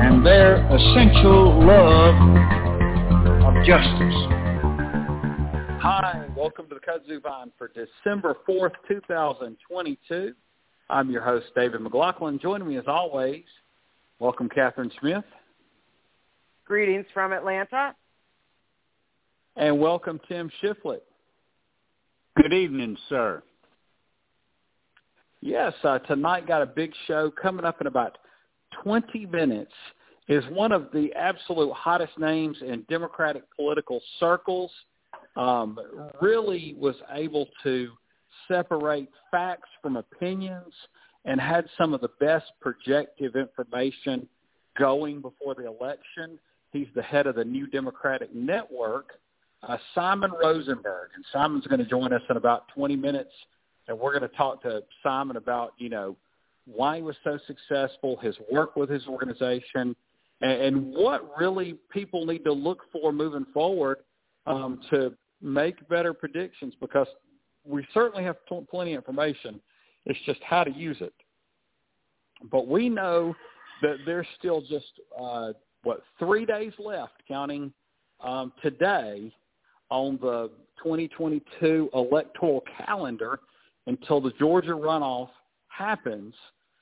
and their essential love of justice. Hi, welcome to the Kudzu Vine for December 4th, 2022. I'm your host, David McLaughlin. Joining me as always, welcome Catherine Smith. Greetings from Atlanta. And welcome Tim Shiflett. Good evening, sir. Yes, uh, tonight got a big show coming up in about 20 minutes is one of the absolute hottest names in Democratic political circles. Um, really was able to separate facts from opinions and had some of the best projective information going before the election. He's the head of the New Democratic Network, uh, Simon Rosenberg. And Simon's going to join us in about 20 minutes, and we're going to talk to Simon about, you know, why he was so successful, his work with his organization, and, and what really people need to look for moving forward um, to make better predictions because we certainly have pl- plenty of information. It's just how to use it. But we know that there's still just, uh, what, three days left, counting um, today on the 2022 electoral calendar until the Georgia runoff happens.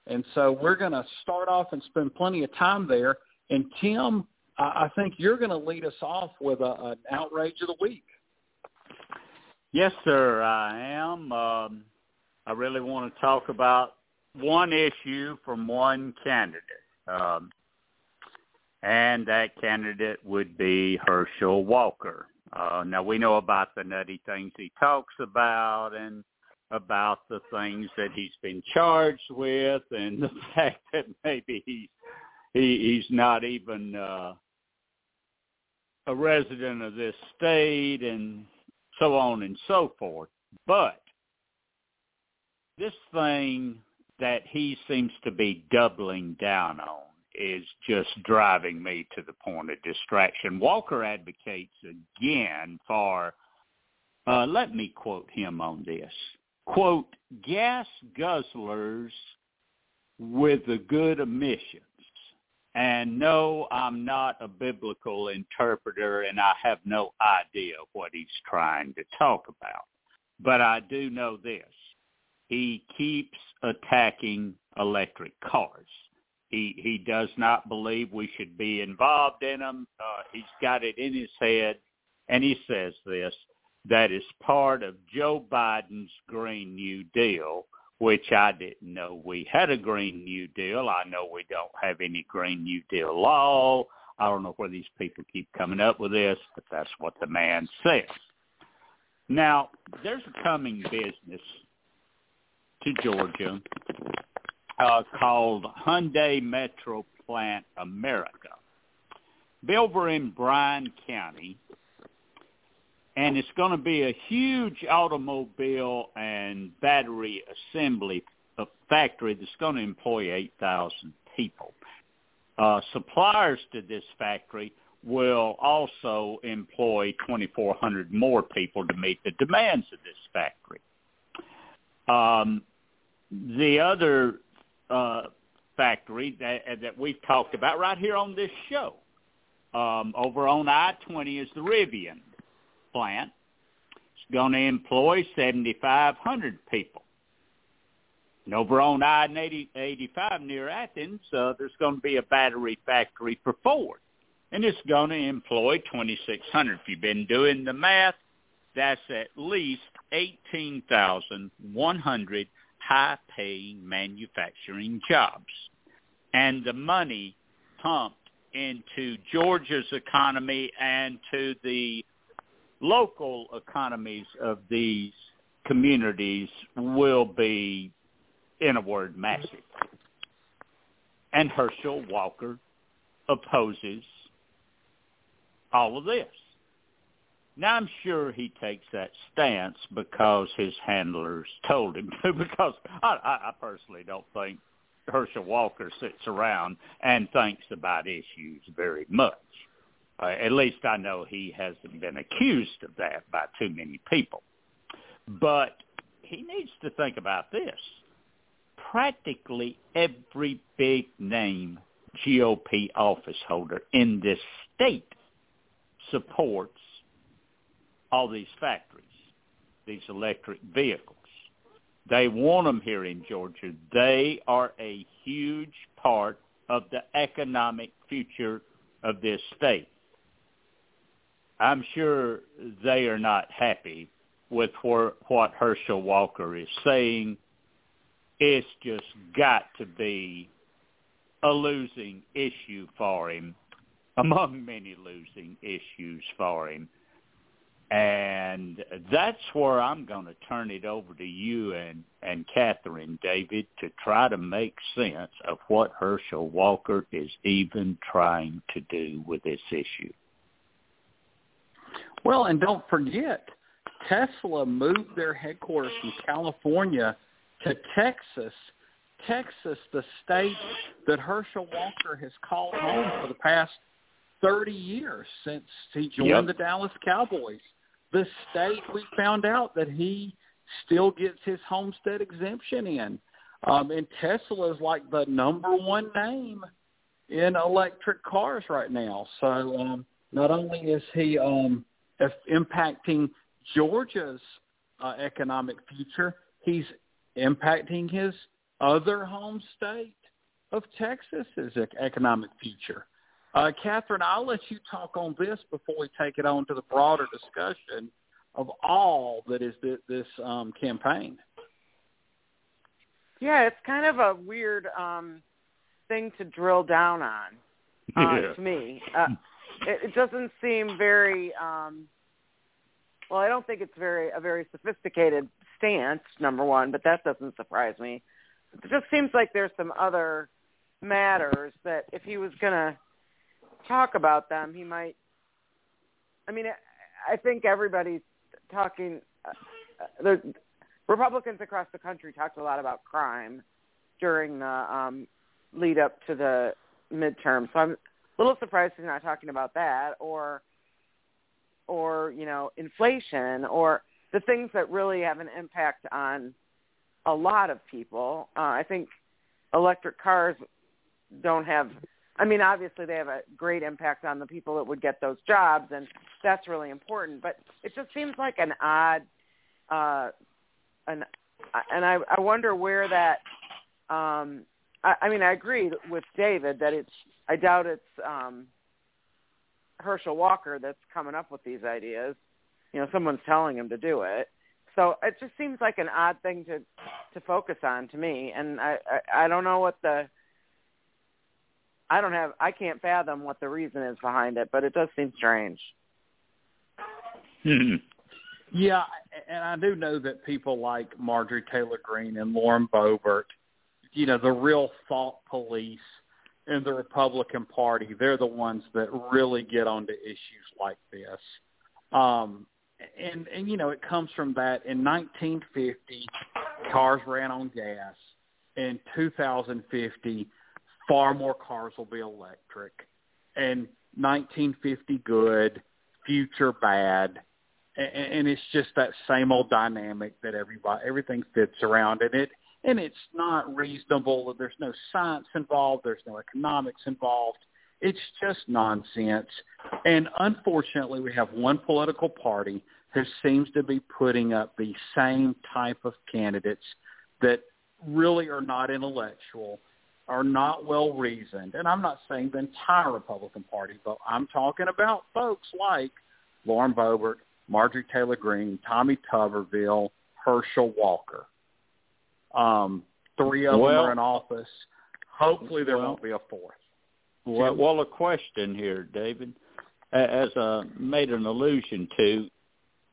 And so we're going to start off and spend plenty of time there. And Tim, I think you're going to lead us off with a, an outrage of the week. Yes, sir, I am. Um, I really want to talk about one issue from one candidate. Um, and that candidate would be Herschel Walker. Uh, now we know about the nutty things he talks about and about the things that he's been charged with and the fact that maybe he's he, he's not even uh, a resident of this state and so on and so forth. But this thing that he seems to be doubling down on is just driving me to the point of distraction. Walker advocates again for, uh, let me quote him on this, quote, gas guzzlers with the good emissions. And no, I'm not a biblical interpreter and I have no idea what he's trying to talk about. But I do know this. He keeps attacking electric cars. He he does not believe we should be involved in them. Uh, he's got it in his head, and he says this that is part of Joe Biden's Green New Deal, which I didn't know we had a Green New Deal. I know we don't have any Green New Deal law. I don't know where these people keep coming up with this, but that's what the man says. Now, there's a coming business to Georgia uh, called Hyundai Metro Plant America. Over in Bryan County, and it's going to be a huge automobile and battery assembly factory that's going to employ 8,000 people. Uh, suppliers to this factory will also employ 2,400 more people to meet the demands of this factory. Um, the other uh, factory that, that we've talked about right here on this show um, over on I-20 is the Rivian plant. It's going to employ 7,500 people. And over on I-85 near Athens, uh, there's going to be a battery factory for Ford. And it's going to employ 2,600. If you've been doing the math, that's at least 18,100 high-paying manufacturing jobs. And the money pumped into Georgia's economy and to the local economies of these communities will be, in a word, massive. And Herschel Walker opposes all of this. Now I'm sure he takes that stance because his handlers told him to. Because I, I personally don't think Herschel Walker sits around and thinks about issues very much. Uh, at least I know he hasn't been accused of that by too many people. But he needs to think about this. Practically every big name GOP office holder in this state supports all these factories, these electric vehicles. They want them here in Georgia. They are a huge part of the economic future of this state. I'm sure they are not happy with what Herschel Walker is saying. It's just got to be a losing issue for him, among many losing issues for him. And that's where I'm going to turn it over to you and, and Catherine, David, to try to make sense of what Herschel Walker is even trying to do with this issue. Well, and don't forget, Tesla moved their headquarters from California to Texas. Texas, the state that Herschel Walker has called home for the past 30 years since he joined yep. the Dallas Cowboys the state we found out that he still gets his homestead exemption in. Um, and Tesla is like the number one name in electric cars right now. So um, not only is he um, impacting Georgia's uh, economic future, he's impacting his other home state of Texas's economic future. Uh, Catherine, I'll let you talk on this before we take it on to the broader discussion of all that is this, this um, campaign. Yeah, it's kind of a weird um, thing to drill down on uh, yeah. to me. Uh, it, it doesn't seem very. Um, well, I don't think it's very a very sophisticated stance. Number one, but that doesn't surprise me. It just seems like there's some other matters that if he was going to talk about them, he might. I mean, I think everybody's talking. Uh, Republicans across the country talked a lot about crime during the um, lead up to the midterm, so I'm little surprised he's not talking about that, or, or you know, inflation, or the things that really have an impact on a lot of people. Uh, I think electric cars don't have I mean, obviously they have a great impact on the people that would get those jobs, and that's really important. But it just seems like an odd, uh, an, and I, I wonder where that. Um, I, I mean, I agree with David that it's. I doubt it's um, Herschel Walker that's coming up with these ideas. You know, someone's telling him to do it. So it just seems like an odd thing to to focus on to me, and I I, I don't know what the I don't have I can't fathom what the reason is behind it, but it does seem strange. Hmm. Yeah, and I do know that people like Marjorie Taylor Greene and Lauren Boebert, you know, the real thought police in the Republican Party, they're the ones that really get onto issues like this. Um, and and you know, it comes from that in 1950, cars ran on gas. In 2050, far more cars will be electric. And 1950 good, future bad. And, and it's just that same old dynamic that everybody everything fits around and it and it's not reasonable there's no science involved there's no economics involved it's just nonsense and unfortunately we have one political party who seems to be putting up the same type of candidates that really are not intellectual are not well reasoned. And I'm not saying the entire Republican Party, but I'm talking about folks like Lauren Boebert, Marjorie Taylor Greene, Tommy Tuberville, Herschel Walker. Um, three of well, them are in office. Hopefully there well, won't be a fourth. Well, well, a question here, David. As I made an allusion to,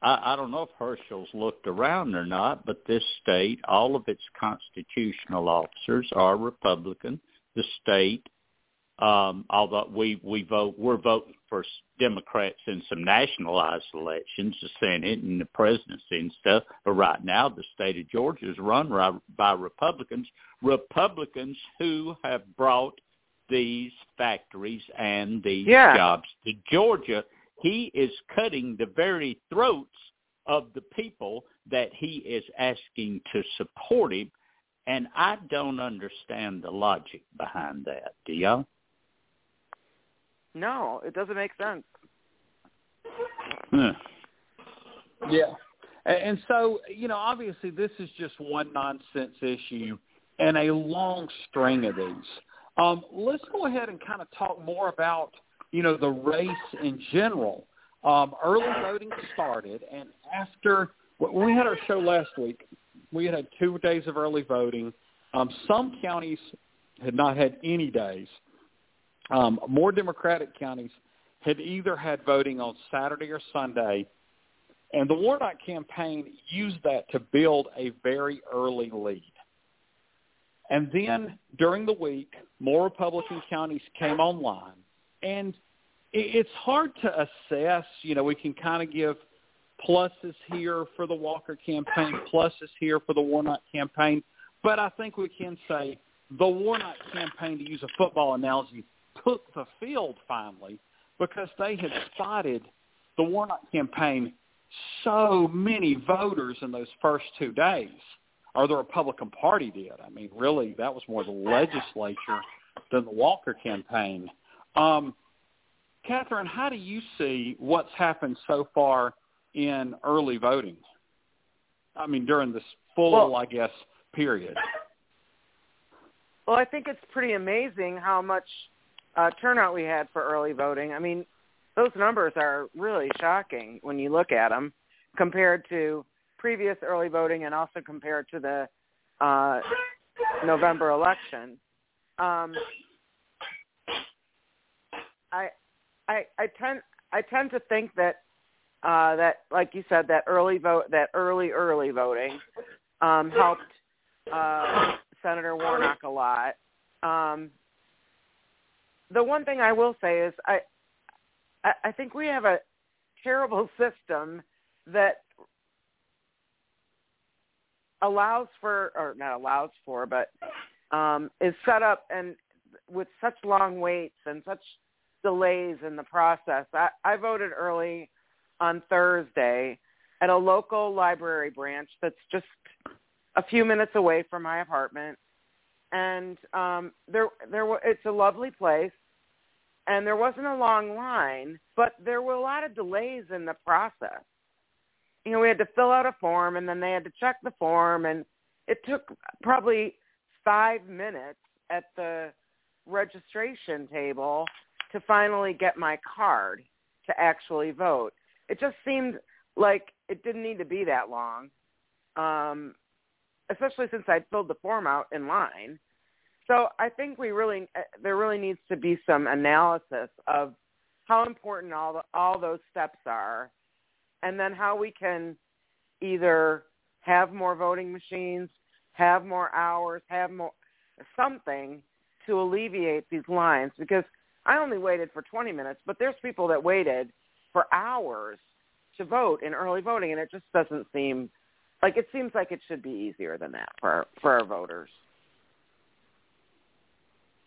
I, I don't know if Herschel's looked around or not, but this state, all of its constitutional officers are Republican. The state Um, although we we vote, we're voting for Democrats in some nationalized elections, the Senate and the presidency and stuff. But right now, the state of Georgia is run by Republicans, Republicans who have brought these factories and these yeah. jobs to Georgia. He is cutting the very throats of the people that he is asking to support him. And I don't understand the logic behind that. Do y'all? No, it doesn't make sense. Yeah. And so, you know, obviously this is just one nonsense issue and a long string of these. Um, let's go ahead and kind of talk more about, you know, the race in general. Um, early voting started, and after when we had our show last week, we had had two days of early voting. Um, some counties had not had any days. Um, more Democratic counties had either had voting on Saturday or Sunday, and the Warnock campaign used that to build a very early lead. And then during the week, more Republican counties came online, and it's hard to assess. You know, we can kind of give pluses here for the Walker campaign, pluses here for the Warnock campaign, but I think we can say the Warnock campaign, to use a football analogy, took the field finally because they had spotted the Warnock campaign so many voters in those first two days, or the Republican Party did. I mean, really, that was more the legislature than the Walker campaign. Um, Catherine, how do you see what's happened so far in early voting? I mean, during this full, well, I guess, period. Well, I think it's pretty amazing how much uh, turnout we had for early voting. I mean, those numbers are really shocking when you look at them compared to previous early voting and also compared to the uh, November election. Um, I, I, I tend I tend to think that uh, that, like you said, that early vote, that early early voting um, helped uh, Senator Warnock a lot. Um, the one thing I will say is I, I I think we have a terrible system that allows for or not allows for but um is set up and with such long waits and such delays in the process. I, I voted early on Thursday at a local library branch that's just a few minutes away from my apartment and um there there it's a lovely place and there wasn't a long line, but there were a lot of delays in the process. You know, we had to fill out a form and then they had to check the form and it took probably five minutes at the registration table to finally get my card to actually vote. It just seemed like it didn't need to be that long, um, especially since I'd filled the form out in line. So I think we really uh, there really needs to be some analysis of how important all the, all those steps are, and then how we can either have more voting machines, have more hours, have more something to alleviate these lines because I only waited for 20 minutes, but there's people that waited for hours to vote in early voting and it just doesn't seem like it seems like it should be easier than that for for our voters.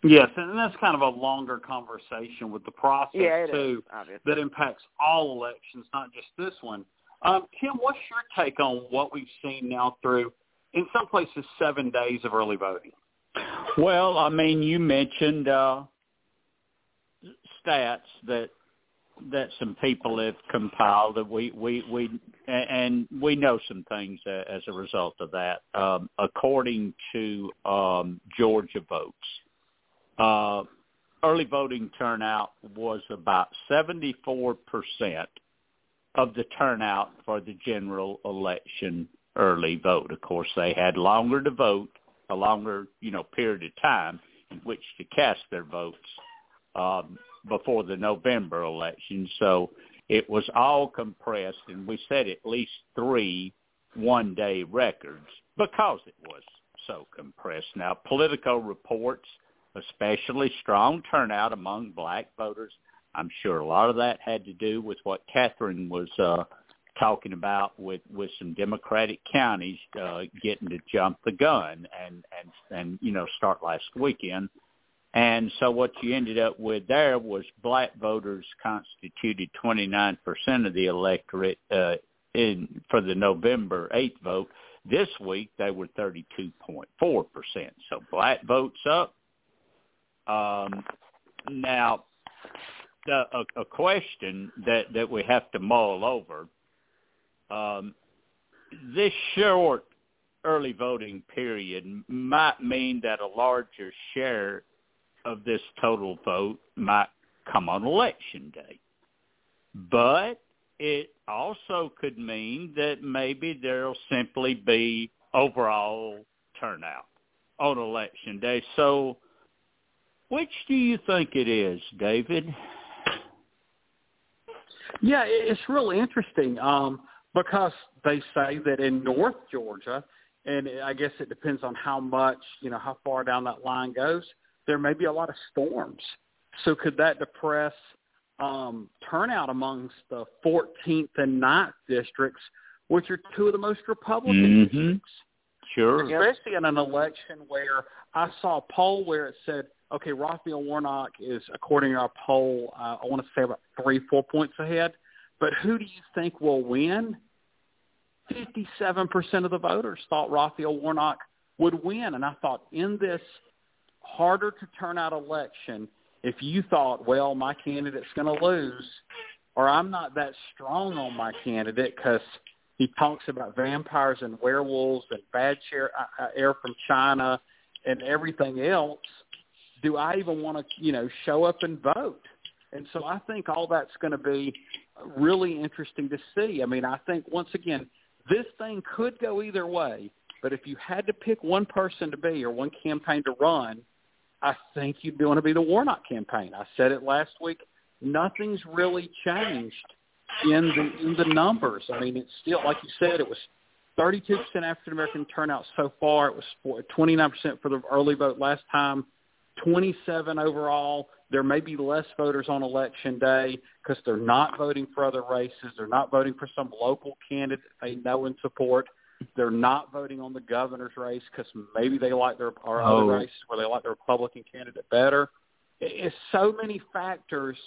Yes, and that's kind of a longer conversation with the process yeah, too is, that impacts all elections, not just this one. Um, Kim, what's your take on what we've seen now through, in some places, seven days of early voting? Well, I mean, you mentioned uh, stats that that some people have compiled that we we we and we know some things as a result of that. Um, according to um, Georgia votes, uh, early voting turnout was about 74% of the turnout for the general election early vote. Of course, they had longer to vote, a longer, you know, period of time in which to cast their votes um, before the November election. So it was all compressed, and we set at least three one-day records because it was so compressed. Now, Politico reports – especially strong turnout among black voters. I'm sure a lot of that had to do with what Catherine was uh, talking about with with some Democratic counties uh, getting to jump the gun and and and you know start last weekend. And so what you ended up with there was black voters constituted 29% of the electorate uh, in for the November 8th vote. This week they were 32.4%. So black votes up. Um, now, the, a, a question that, that we have to mull over um, this short early voting period might mean that a larger share of this total vote might come on election day. But it also could mean that maybe there'll simply be overall turnout on election day. So which do you think it is, David? Yeah, it's really interesting. Um, because they say that in North Georgia, and I guess it depends on how much, you know, how far down that line goes, there may be a lot of storms. So could that depress um, turnout amongst the 14th and 9th districts, which are two of the most Republican mm-hmm. districts? Sure. Especially in an election where I saw a poll where it said, okay, Raphael Warnock is, according to our poll, uh, I want to say about three, four points ahead. But who do you think will win? 57% of the voters thought Raphael Warnock would win. And I thought in this harder to turn out election, if you thought, well, my candidate's going to lose, or I'm not that strong on my candidate because he talks about vampires and werewolves and bad uh, uh, air from China and everything else, do I even want to, you know, show up and vote? And so I think all that's going to be really interesting to see. I mean, I think once again, this thing could go either way, but if you had to pick one person to be or one campaign to run, I think you'd want to be the Warnock campaign. I said it last week. Nothing's really changed in the in the numbers. I mean, it's still like you said. It was 32% African American turnout so far. It was 29% for the early vote last time. 27 overall. There may be less voters on election day because they're not voting for other races. They're not voting for some local candidate they know and support. They're not voting on the governor's race because maybe they like their or other Oh. races where they like the Republican candidate better. It- It's so many factors.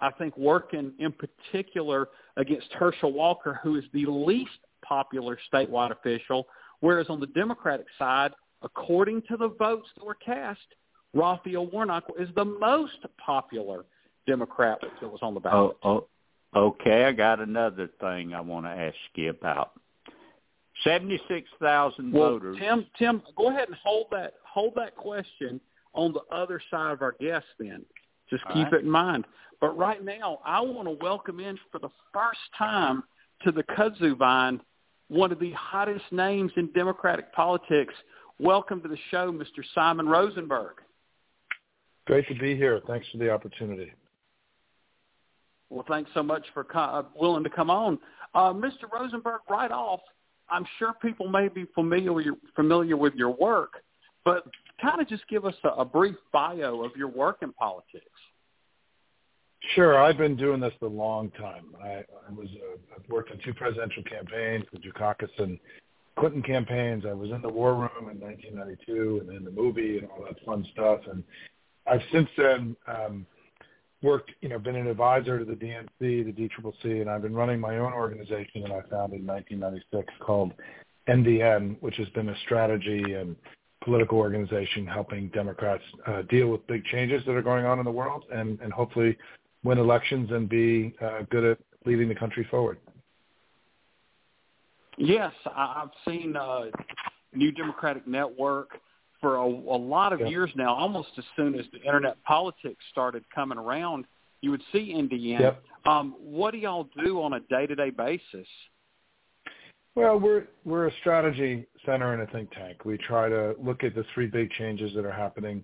I think working in particular against Herschel Walker, who is the least popular statewide official, whereas on the Democratic side, according to the votes that were cast, Raphael Warnock is the most popular Democrat that was on the ballot. Oh, oh, okay. I got another thing I want to ask you about. Seventy-six thousand well, voters. Tim, Tim, go ahead and hold that hold that question on the other side of our guest. Then, just All keep right. it in mind. But right now, I want to welcome in for the first time to the kudzu vine one of the hottest names in Democratic politics. Welcome to the show, Mr. Simon Rosenberg. Great to be here. Thanks for the opportunity. Well, thanks so much for co- uh, willing to come on, uh, Mr. Rosenberg. Right off, I'm sure people may be familiar with your, familiar with your work, but kind of just give us a, a brief bio of your work in politics. Sure, I've been doing this a long time. I, I was uh, I've worked on two presidential campaigns, the Dukakis and Clinton campaigns. I was in the War Room in 1992, and then the movie and all that fun stuff. And I've since then um, worked, you know, been an advisor to the DNC, the DCCC, and I've been running my own organization that I founded in 1996 called NDN, which has been a strategy and political organization helping Democrats uh, deal with big changes that are going on in the world and, and hopefully win elections and be uh, good at leading the country forward. Yes, I've seen uh, New Democratic Network for a, a lot of years now. Almost as soon as the internet politics started coming around, you would see NDN. Yep. Um, what do y'all do on a day-to-day basis? Well, we're we're a strategy center and a think tank. We try to look at the three big changes that are happening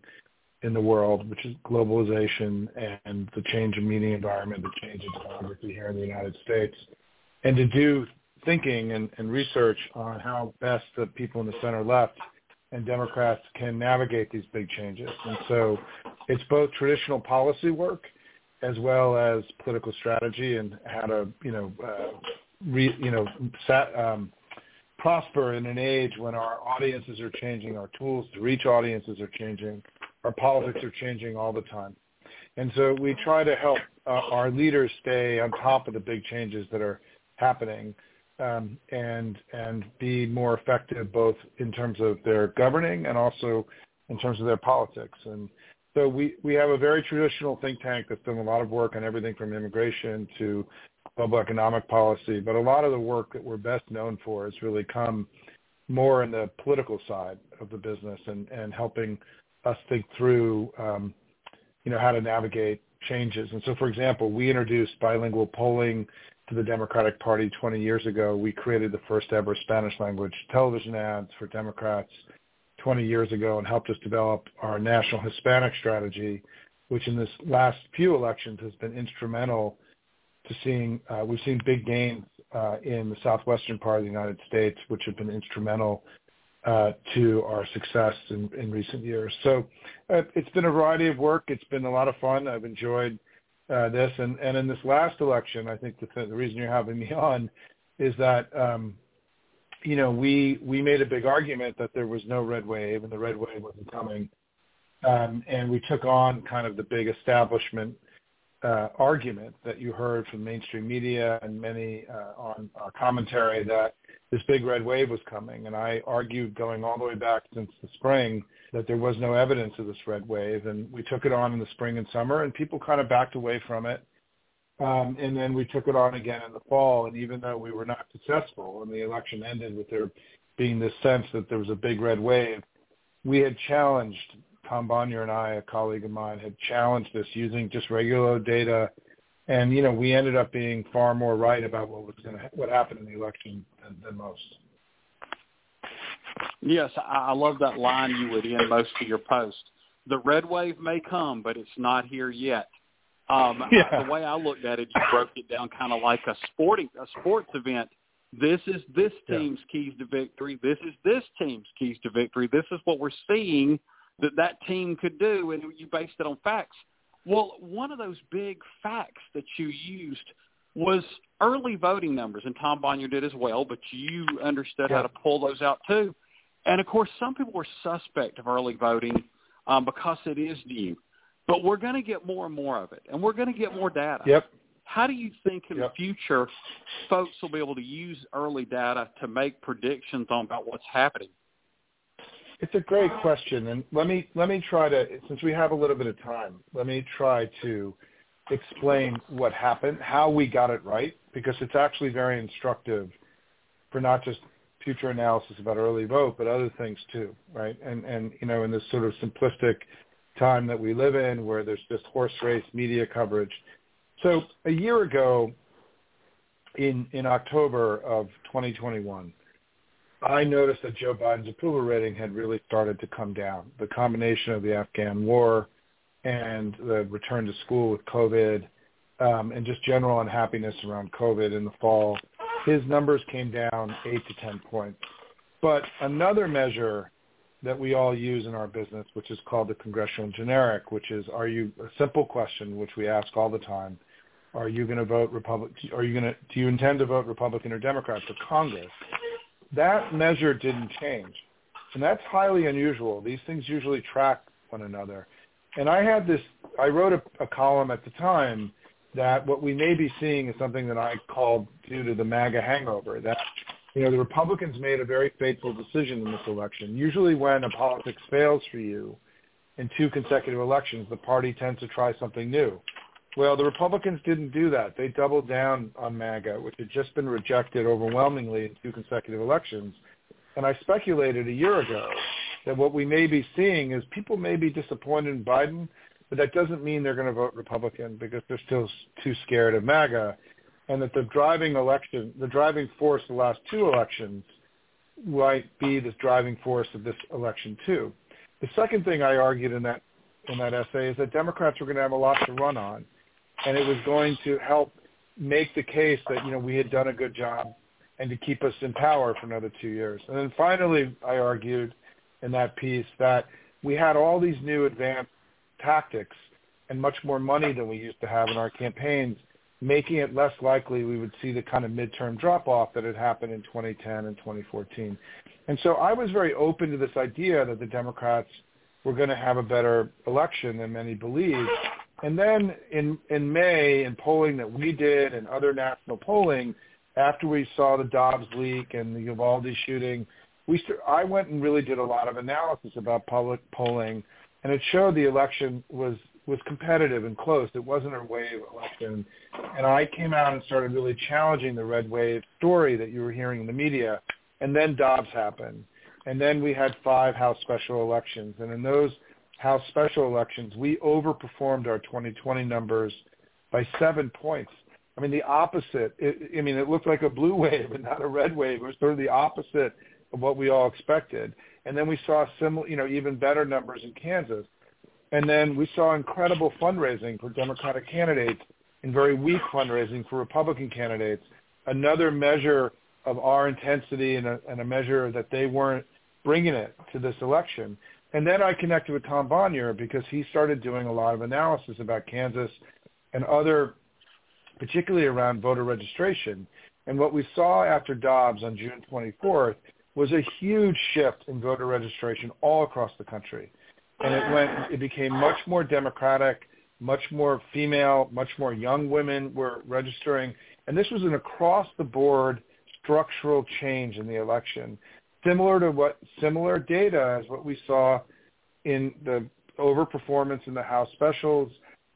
in the world, which is globalization and the change in media environment, the change in demography here in the United States, and to do thinking and, and research on how best the people in the center left and Democrats can navigate these big changes. And so it's both traditional policy work as well as political strategy and how to, you know, uh, re, you know, sat, um, prosper in an age when our audiences are changing, our tools to reach audiences are changing, our politics are changing all the time. And so we try to help uh, our leaders stay on top of the big changes that are happening um, and and be more effective both in terms of their governing and also in terms of their politics. And so we, we have a very traditional think tank that's done a lot of work on everything from immigration to global economic policy. But a lot of the work that we're best known for has really come more in the political side of the business and, and helping us think through, um, you know, how to navigate changes. And so, for example, we introduced bilingual polling to the Democratic Party 20 years ago. We created the first ever Spanish language television ads for Democrats 20 years ago and helped us develop our national Hispanic strategy, which in this last few elections has been instrumental to seeing, uh, we've seen big gains uh, in the southwestern part of the United States, which have been instrumental uh, to our success in, in recent years. So uh, it's been a variety of work. It's been a lot of fun. I've enjoyed uh, this. And, and in this last election, I think the, the reason you're having me on is that um, you know, we we made a big argument that there was no red wave and the red wave wasn't coming, um, and we took on kind of the big establishment uh, argument that you heard from mainstream media and many uh, on our commentary that this big red wave was coming. And I argued going all the way back since the spring that there was no evidence of this red wave. And we took it on in the spring and summer, and people kind of backed away from it. Um, and then we took it on again in the fall. And even though we were not successful and the election ended with there being this sense that there was a big red wave, we had challenged, Tom Bonier and I, a colleague of mine, had challenged this using just regular data. And, you know, we ended up being far more right about what was going to, what happened in the election than, than most. Yes, I love that line you would end most of your post. The red wave may come, but it's not here yet. Um, yeah. The way I looked at it, you broke it down kind of like a sporting a sports event. This is this team's yeah. keys to victory. This is this team's keys to victory. This is what we're seeing that that team could do, and you based it on facts. Well, one of those big facts that you used was early voting numbers, and Tom Bonier did as well, but you understood how to pull those out too. And of course, some people were suspect of early voting um, because it is new. But we're going to get more and more of it, and we're going to get more data. Yep. How do you think in yep. the future folks will be able to use early data to make predictions on about what's happening? It's a great question, and let me let me try to since we have a little bit of time, let me try to explain what happened, how we got it right, because it's actually very instructive for not just future analysis about early vote, but other things too, right? And and you know, in this sort of simplistic time that we live in where there's just horse race media coverage. So a year ago, in in October of 2021, I noticed that Joe Biden's approval rating had really started to come down. The combination of the Afghan war and the return to school with COVID, um, and just general unhappiness around COVID in the fall, his numbers came down eight to ten points. But another measure that we all use in our business, which is called the congressional generic, which is are you a simple question which we ask all the time, are you going to vote Republican? Are you going to do you intend to vote Republican or Democrat for Congress? That measure didn't change, and that's highly unusual. These things usually track one another. And I had this. I wrote a, a column at the time that what we may be seeing is something that I called due to the MAGA hangover. That you know, the Republicans made a very fateful decision in this election. Usually when a politics fails for you in two consecutive elections, the party tends to try something new. Well, the Republicans didn't do that. They doubled down on MAGA, which had just been rejected overwhelmingly in two consecutive elections. And I speculated a year ago that what we may be seeing is people may be disappointed in Biden, but that doesn't mean they're going to vote Republican because they're still too scared of MAGA and that the driving election, the driving force of the last two elections might be the driving force of this election too. The second thing I argued in that in that essay is that Democrats were going to have a lot to run on, and it was going to help make the case that you know we had done a good job and to keep us in power for another two years. And then finally, I argued in that piece that we had all these new advanced tactics and much more money than we used to have in our campaigns, making it less likely we would see the kind of midterm drop-off that had happened in 2010 and 2014. And so I was very open to this idea that the Democrats were going to have a better election than many believed. And then in, in May, in polling that we did and other national polling, after we saw the Dobbs leak and the Uvalde shooting, we st- I went and really did a lot of analysis about public polling, and it showed the election was was competitive and close. It wasn't a wave election. And I came out and started really challenging the red wave story that you were hearing in the media. And then Dobbs happened. And then we had five House special elections. And in those House special elections, we overperformed our 2020 numbers by seven points. I mean, the opposite. It, I mean, it looked like a blue wave and not a red wave. It was sort of the opposite of what we all expected. And then we saw similar, you know, even better numbers in Kansas. And then we saw incredible fundraising for Democratic candidates and very weak fundraising for Republican candidates. Another measure of our intensity and a, and a measure that they weren't bringing it to this election. And then I connected with Tom Bonier because he started doing a lot of analysis about Kansas and other, particularly around voter registration. And what we saw after Dobbs on June 24th was a huge shift in voter registration all across the country. And it went it became much more democratic much more female much more young women were registering. And this was an across the board structural change in the election similar to what similar data as what we saw in the overperformance in the house specials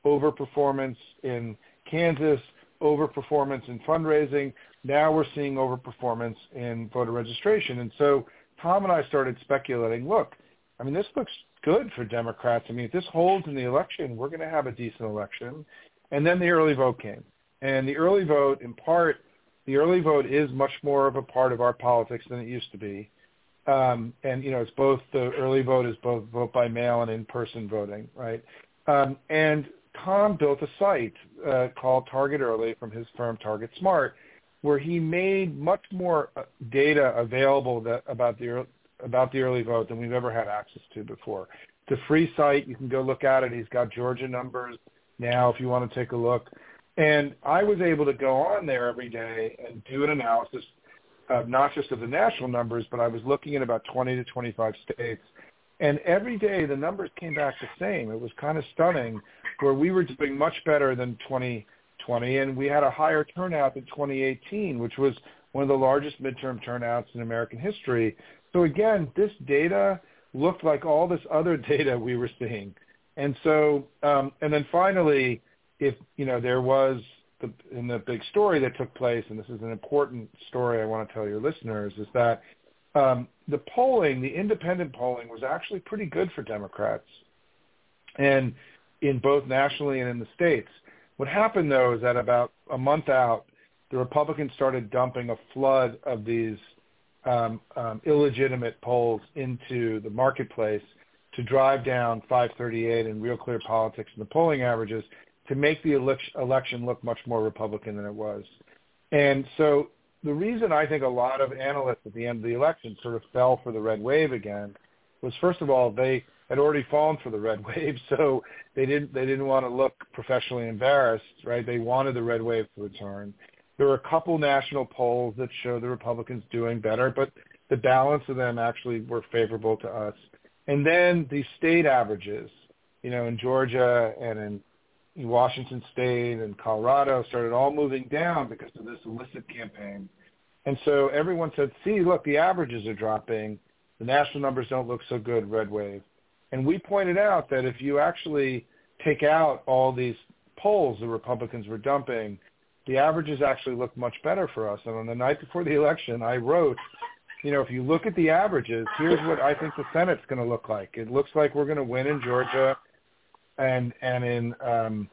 overperformance in kansas overperformance in fundraising now we're seeing overperformance in voter registration and so tom and i started speculating look i mean this looks good for Democrats. I mean, if this holds in the election, we're going to have a decent election. And then the early vote came. And the early vote, in part, the early vote is much more of a part of our politics than it used to be. Um, and, you know, it's both the early vote is both vote by mail and in-person voting, right? Um, and Tom built a site uh, called Target Early from his firm Target Smart, where he made much more uh, data available that, about the about the early vote than we've ever had access to before. It's a free site. You can go look at it. He's got Georgia numbers now if you want to take a look. And I was able to go on there every day and do an analysis, not just of the national numbers, but I was looking at about 20 to 25 states. And every day the numbers came back the same. It was kind of stunning where we were doing much better than 2020 and we had a higher turnout than 2018, which was one of the largest midterm turnouts in American history. So again, this data looked like all this other data we were seeing. And so, um, and then finally, if, you know, there was the, in the big story that took place, and this is an important story I want to tell your listeners, is that um, the polling, the independent polling, was actually pretty good for Democrats, and in both nationally and in the states. What happened though is that about a month out, the Republicans started dumping a flood of these um, um, illegitimate polls into the marketplace to drive down 538 and Real Clear Politics and the polling averages to make the election look much more Republican than it was. And so the reason I think a lot of analysts at the end of the election sort of fell for the red wave again was first of all they had already fallen for the red wave, so they didn't they didn't want to look professionally embarrassed, right? They wanted the red wave to return. There were a couple national polls that show the Republicans doing better, but the balance of them actually were favorable to us. And then the state averages, you know, in Georgia and in Washington State and Colorado started all moving down because of this illicit campaign. And so everyone said, see, look, the averages are dropping. The national numbers don't look so good, red wave. And we pointed out that if you actually take out all these polls the Republicans were dumping, the averages actually look much better for us. And on the night before the election, I wrote, you know, if you look at the averages, here's what I think the Senate's going to look like. It looks like we're going to win in Georgia, and and in um,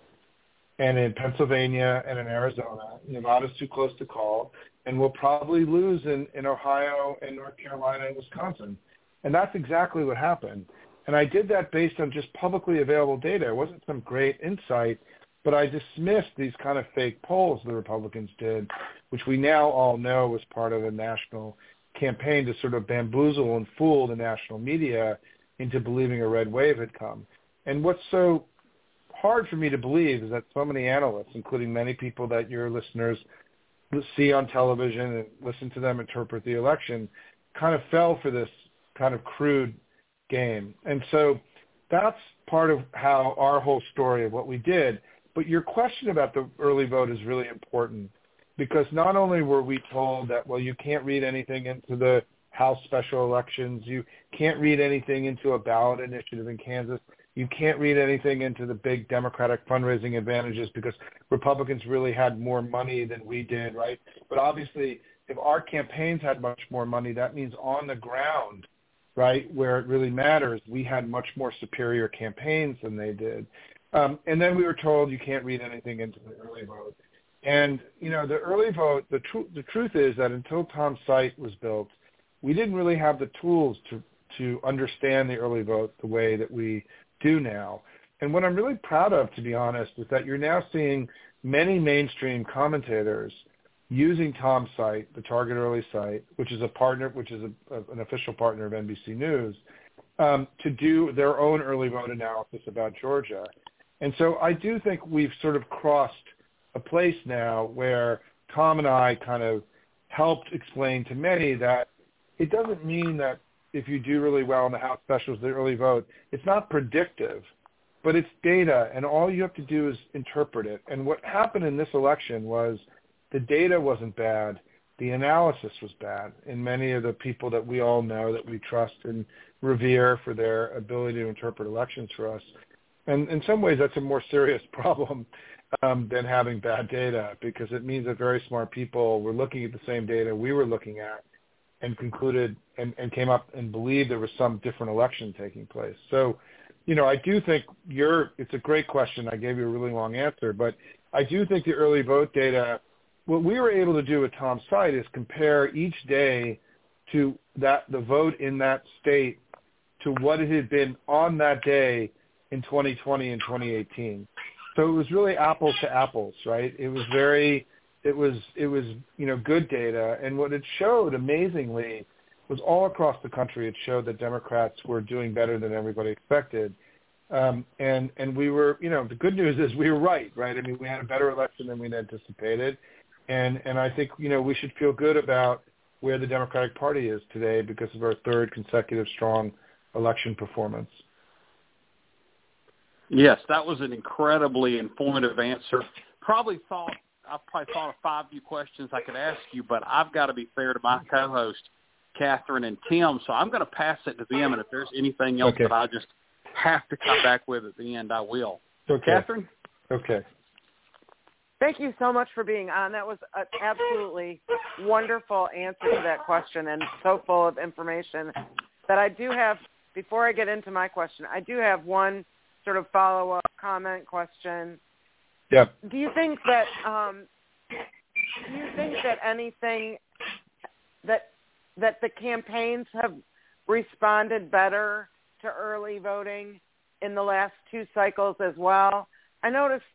and in Pennsylvania and in Arizona. Nevada's too close to call, and we'll probably lose in in Ohio and North Carolina and Wisconsin. And that's exactly what happened. And I did that based on just publicly available data. It wasn't some great insight but I dismissed these kind of fake polls the Republicans did, which we now all know was part of a national campaign to sort of bamboozle and fool the national media into believing a red wave had come. And what's so hard for me to believe is that so many analysts, including many people that your listeners see on television and listen to them interpret the election, kind of fell for this kind of crude game. And so that's part of how our whole story of what we did. But your question about the early vote is really important because not only were we told that, well, you can't read anything into the House special elections, you can't read anything into a ballot initiative in Kansas, you can't read anything into the big Democratic fundraising advantages because Republicans really had more money than we did, right? But obviously, if our campaigns had much more money, that means on the ground, right, where it really matters, we had much more superior campaigns than they did. Um, and then we were told you can't read anything into the early vote. And you know, the early vote. The, tr- the truth is that until Tom's site was built, we didn't really have the tools to to understand the early vote the way that we do now. And what I'm really proud of, to be honest, is that you're now seeing many mainstream commentators using Tom's site, the Target Early site, which is a partner, which is a, an official partner of NBC News, um, to do their own early vote analysis about Georgia. And so I do think we've sort of crossed a place now where Tom and I kind of helped explain to many that it doesn't mean that if you do really well in the House specials, the early vote, it's not predictive, but it's data, and all you have to do is interpret it. And what happened in this election was the data wasn't bad, the analysis was bad in many of the people that we all know that we trust and revere for their ability to interpret elections for us. And in some ways, that's a more serious problem um, than having bad data because it means that very smart people were looking at the same data we were looking at and concluded and, and came up and believed there was some different election taking place. So, you know, I do think you're, it's a great question. I gave you a really long answer, but I do think the early vote data, what we were able to do at Tom's site is compare each day to that, the vote in that state to what it had been on that day in 2020 and 2018. So it was really apples to apples, right? It was very, it was it was you know good data, and what it showed amazingly was all across the country. It showed that Democrats were doing better than everybody expected, um, and and we were you know the good news is we were right, right? I mean we had a better election than we'd anticipated, and and I think you know we should feel good about where the Democratic Party is today because of our third consecutive strong election performance. Yes, that was an incredibly informative answer. Probably thought I've probably thought of five new questions I could ask you, but I've got to be fair to my co-host, Catherine and Tim. So I'm going to pass it to them, and if there's anything else okay. that I just have to come back with at the end, I will. Okay. Catherine. Okay. Thank you so much for being on. That was an absolutely wonderful answer to that question and so full of information that I do have, before I get into my question, I do have one sort of follow-up comment question yeah. Do you think that um, do you think that anything that that the campaigns have responded better to early voting in the last two cycles as well? I noticed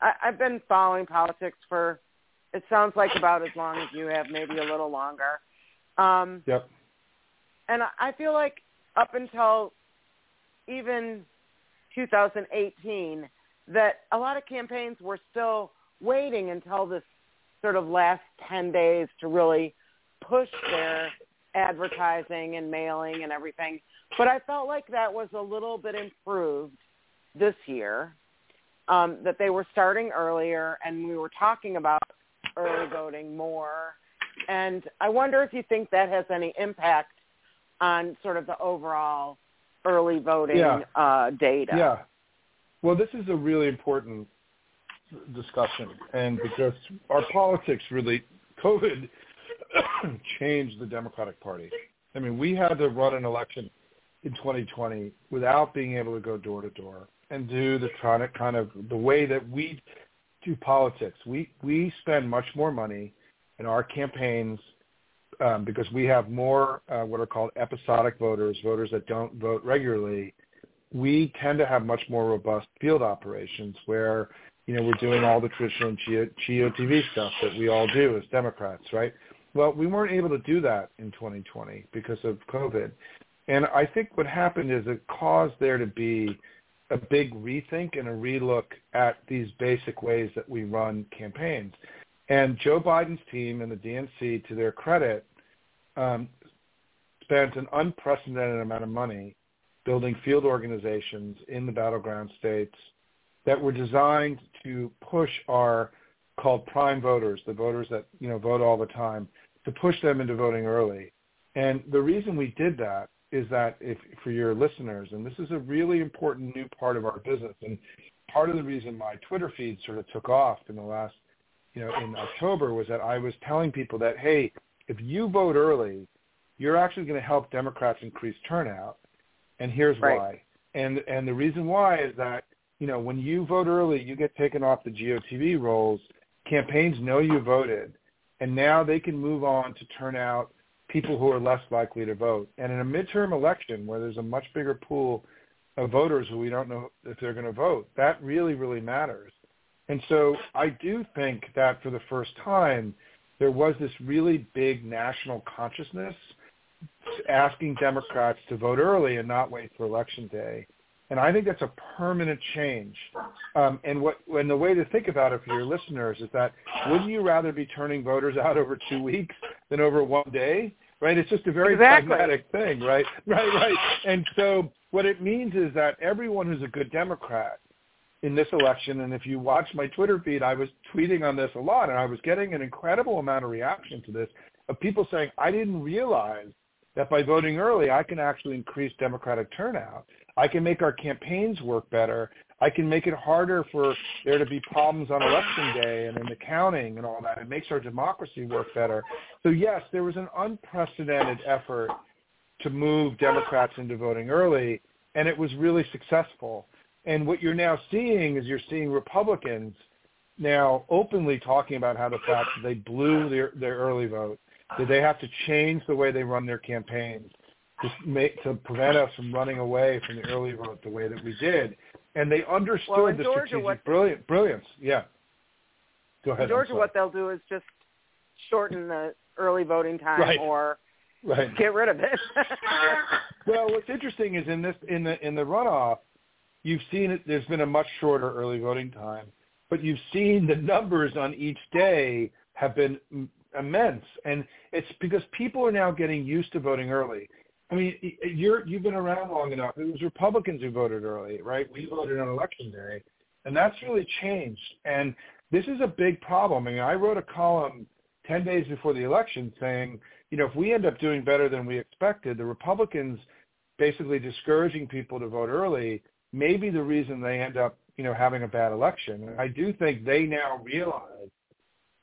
I, I've been following politics for it sounds like about as long as you have, maybe a little longer. Um, yep. And I feel like up until even 2018, that a lot of campaigns were still waiting until this sort of last 10 days to really push their advertising and mailing and everything. But I felt like that was a little bit improved this year, um, that they were starting earlier and we were talking about early voting more. And I wonder if you think that has any impact on sort of the overall early voting yeah. uh, data. Yeah. Well, this is a really important discussion, and because our politics really, COVID changed the Democratic Party. I mean, we had to run an election in 2020 without being able to go door to door and do the kind of, kind of the way that we do politics. We we spend much more money in our campaigns um, because we have more uh, what are called episodic voters, voters that don't vote regularly, we tend to have much more robust field operations where, you know, we're doing all the traditional GOTV stuff that we all do as Democrats, right? Well, we weren't able to do that in 2020 because of COVID. And I think what happened is it caused there to be a big rethink and a relook at these basic ways that we run campaigns. And Joe Biden's team and the DNC, to their credit, um, spent an unprecedented amount of money building field organizations in the battleground states that were designed to push our called prime voters, the voters that you know vote all the time, to push them into voting early. And the reason we did that is that if for your listeners, and this is a really important new part of our business, and part of the reason my Twitter feed sort of took off in the last, you know, in October was that I was telling people that hey, if you vote early, you're actually going to help Democrats increase turnout, and here's right. why. And and the reason why is that you know when you vote early, you get taken off the GOTV rolls. Campaigns know you voted, and now they can move on to turn out people who are less likely to vote. And in a midterm election where there's a much bigger pool of voters who we don't know if they're going to vote, that really, really matters. And so I do think that for the first time, there was this really big national consciousness asking Democrats to vote early and not wait for election day. And I think that's a permanent change. Um, and what and the way to think about it for your listeners is that wouldn't you rather be turning voters out over two weeks than over one day? Right? It's just a very exactly. pragmatic thing, right? Right, right. And so what it means is that everyone who's a good Democrat in this election, and if you watch my Twitter feed, I was tweeting on this a lot, and I was getting an incredible amount of reaction to this of people saying, I didn't realize that by voting early, I can actually increase Democratic turnout. I can make our campaigns work better. I can make it harder for there to be problems on election day and in the counting and all that. It makes our democracy work better. So yes, there was an unprecedented effort to move Democrats into voting early, and it was really successful. And what you're now seeing is you're seeing Republicans now openly talking about how the fact that they blew their, their early vote, that they have to change the way they run their campaigns to make to prevent us from running away from the early vote the way that we did. And they understood well, the Georgia, strategic what, brilliance. Brilliance, yeah. Go ahead. In Georgia, what they'll do is just shorten the early voting time right. or right. get rid of it. well, what's interesting is in this in the in the runoff, you've seen it. There's been a much shorter early voting time, but you've seen the numbers on each day have been immense, and it's because people are now getting used to voting early. I mean, you're you've been around long enough. It was Republicans who voted early, right? We voted on election day, and that's really changed. And this is a big problem. I mean, I wrote a column ten days before the election saying, you know, if we end up doing better than we expected, the Republicans basically discouraging people to vote early may be the reason they end up, you know, having a bad election. And I do think they now realize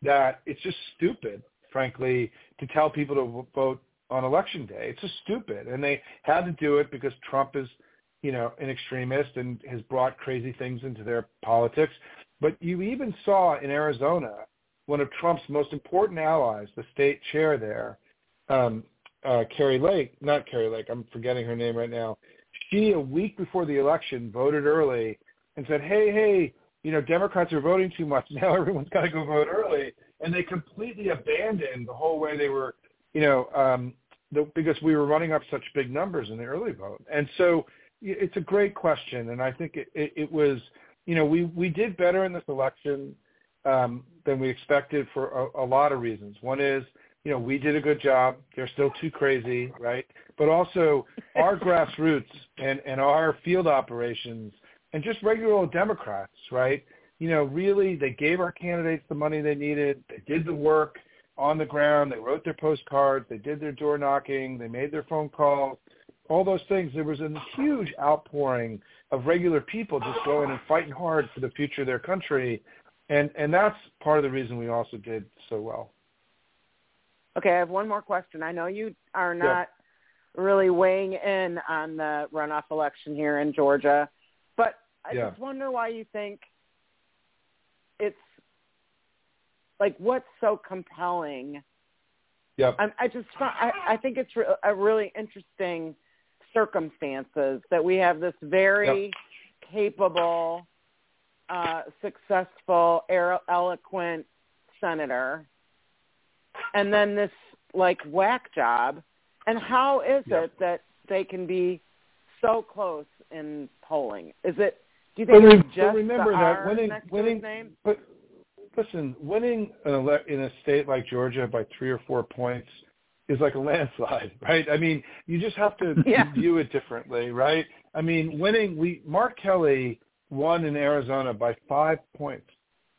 that it's just stupid, frankly, to tell people to vote on election day. It's just stupid. And they had to do it because Trump is, you know, an extremist and has brought crazy things into their politics. But you even saw in Arizona, one of Trump's most important allies, the state chair there, um, uh, Kari Lake, not Kari Lake, I'm forgetting her name right now. She, a week before the election, voted early and said, hey, hey, you know, Democrats are voting too much. Now everyone's got to go vote early. And they completely abandoned the whole way they were you know, um, the, because we were running up such big numbers in the early vote. And so it's a great question, and I think it, it, it was, you know, we we did better in this election um, than we expected for a, a lot of reasons. One is, you know, we did a good job. They're still too crazy, right? But also our grassroots and and our field operations and just regular old Democrats, right? You know, really, they gave our candidates the money they needed. They did the work on the ground. They wrote their postcards. They did their door knocking. They made their phone calls. All those things. There was a huge outpouring of regular people just going and fighting hard for the future of their country, and and that's part of the reason we also did so well. Okay, I have one more question. I know you are not yeah. really weighing in on the runoff election here in Georgia, I yeah. just wonder why you think it's like what's so compelling Yep. I, I just I, I think it's re- a really interesting circumstances that we have this very yep. capable, uh, successful, eloquent senator and then this like whack job. And how is Yep. it that they can be so close in polling? Is it? Do you But, think re- it's but just remember the that R winning, next to winning, his name? but listen, winning an ele- in a state like Georgia by three or four points is like a landslide, right? I mean, you just have to Yeah. view it differently, right? I mean, winning, we Mark Kelly won in Arizona by five points.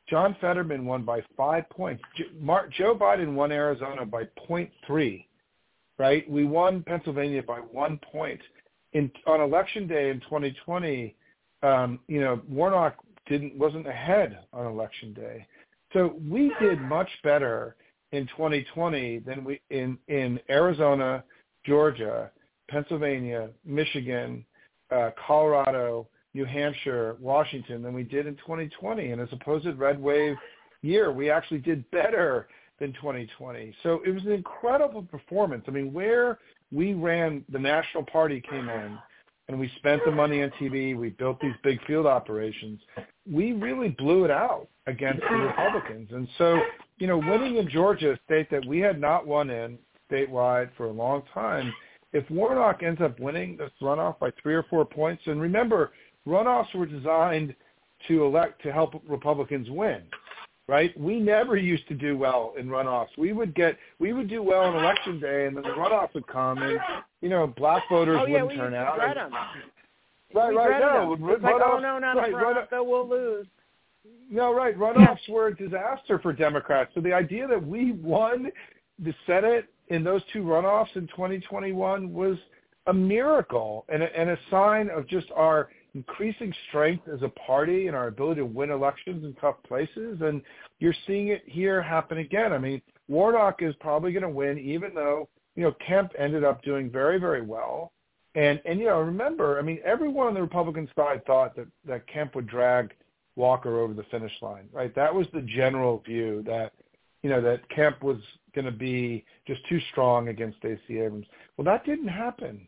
John Fetterman won by five points. Mark, Joe Biden won Arizona by point three, right? We won Pennsylvania by one point. In on election day in 2020, um, you know, Warnock didn't wasn't ahead on election day. So we did much better in 2020 than we in in Arizona, Georgia, Pennsylvania, Michigan, uh, Colorado, New Hampshire, Washington than we did in 2020. And as opposed to red wave year, we actually did better than 2020. So it was an incredible performance. I mean, where we ran, the National Party came in and we spent the money on TV. We built these big field operations. We really blew it out against the Republicans. And so, you know, winning in Georgia, a state that we had not won in statewide for a long time, if Warnock ends up winning this runoff by three or four points, and remember, runoffs were designed to elect to help Republicans win right? We never used to do well in runoffs. We would get we would do well on election day, and then the runoff would come, and you know, black voters Oh yeah, wouldn't turn out. And- them. Right, we right. No, them. It's like, oh runoffs- no, not right, a runoff, though we'll lose. no, right. Runoffs were a disaster for Democrats. So the idea that we won the Senate in those two runoffs in 2021 was a miracle and a, and a sign of just our increasing strength as a party and our ability to win elections in tough places. And you're seeing it here happen again. I mean, Warnock is probably going to win, even though you know Kemp ended up doing very, very well. And and you know, remember, I mean, everyone on the Republican side thought that that Kemp would drag Walker over the finish line, right? That was the general view that you know that Kemp was going to be just too strong against Stacey Abrams. Well, that didn't happen,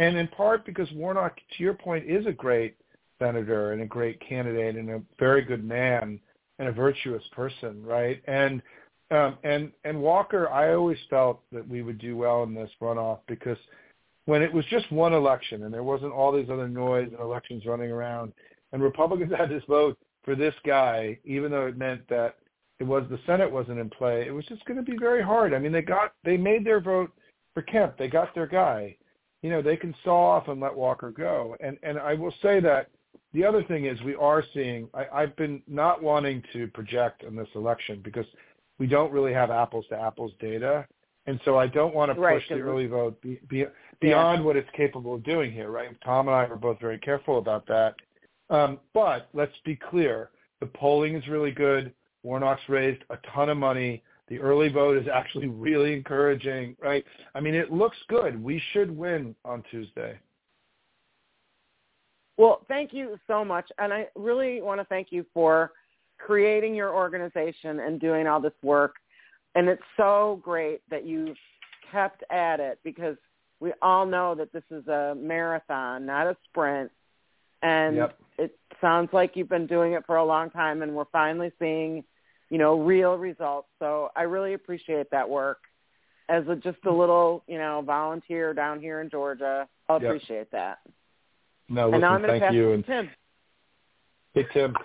and in part because Warnock, to your point, is a great senator and a great candidate and a very good man and a virtuous person, right? And um, and and Walker, I always felt that we would do well in this runoff because when it was just one election and there wasn't all these other noise and elections running around, and Republicans had this vote for this guy, even though it meant that it was the Senate wasn't in play, it was just going to be very hard. I mean, they got they made their vote for Kemp. They got their guy. You know, they can saw off and let Walker go. And and I will say that the other thing is we are seeing. I, I've been not wanting to project in this election because we don't really have apples to apples data, and so I don't want to push Right, the early vote be, be, beyond what it's capable of doing here. Right? Tom and I were both very careful about that. Um, but let's be clear: the polling is really good. Warnock's raised a ton of money. The early vote is actually really encouraging, right? I mean, it looks good. We should win on Tuesday. Well, thank you so much, and I really want to thank you for creating your organization and doing all this work. And it's so great that you've kept at it because we all know that this is a marathon, not a sprint. And Yep. it sounds like you've been doing it for a long time, and we're finally seeing, you know, real results. So I really appreciate that work. As a, just a little, you know, volunteer down here in Georgia, I'll Yep. appreciate that. No, and listen, now I'm going to thank pass you. it And to Tim. hey, Tim.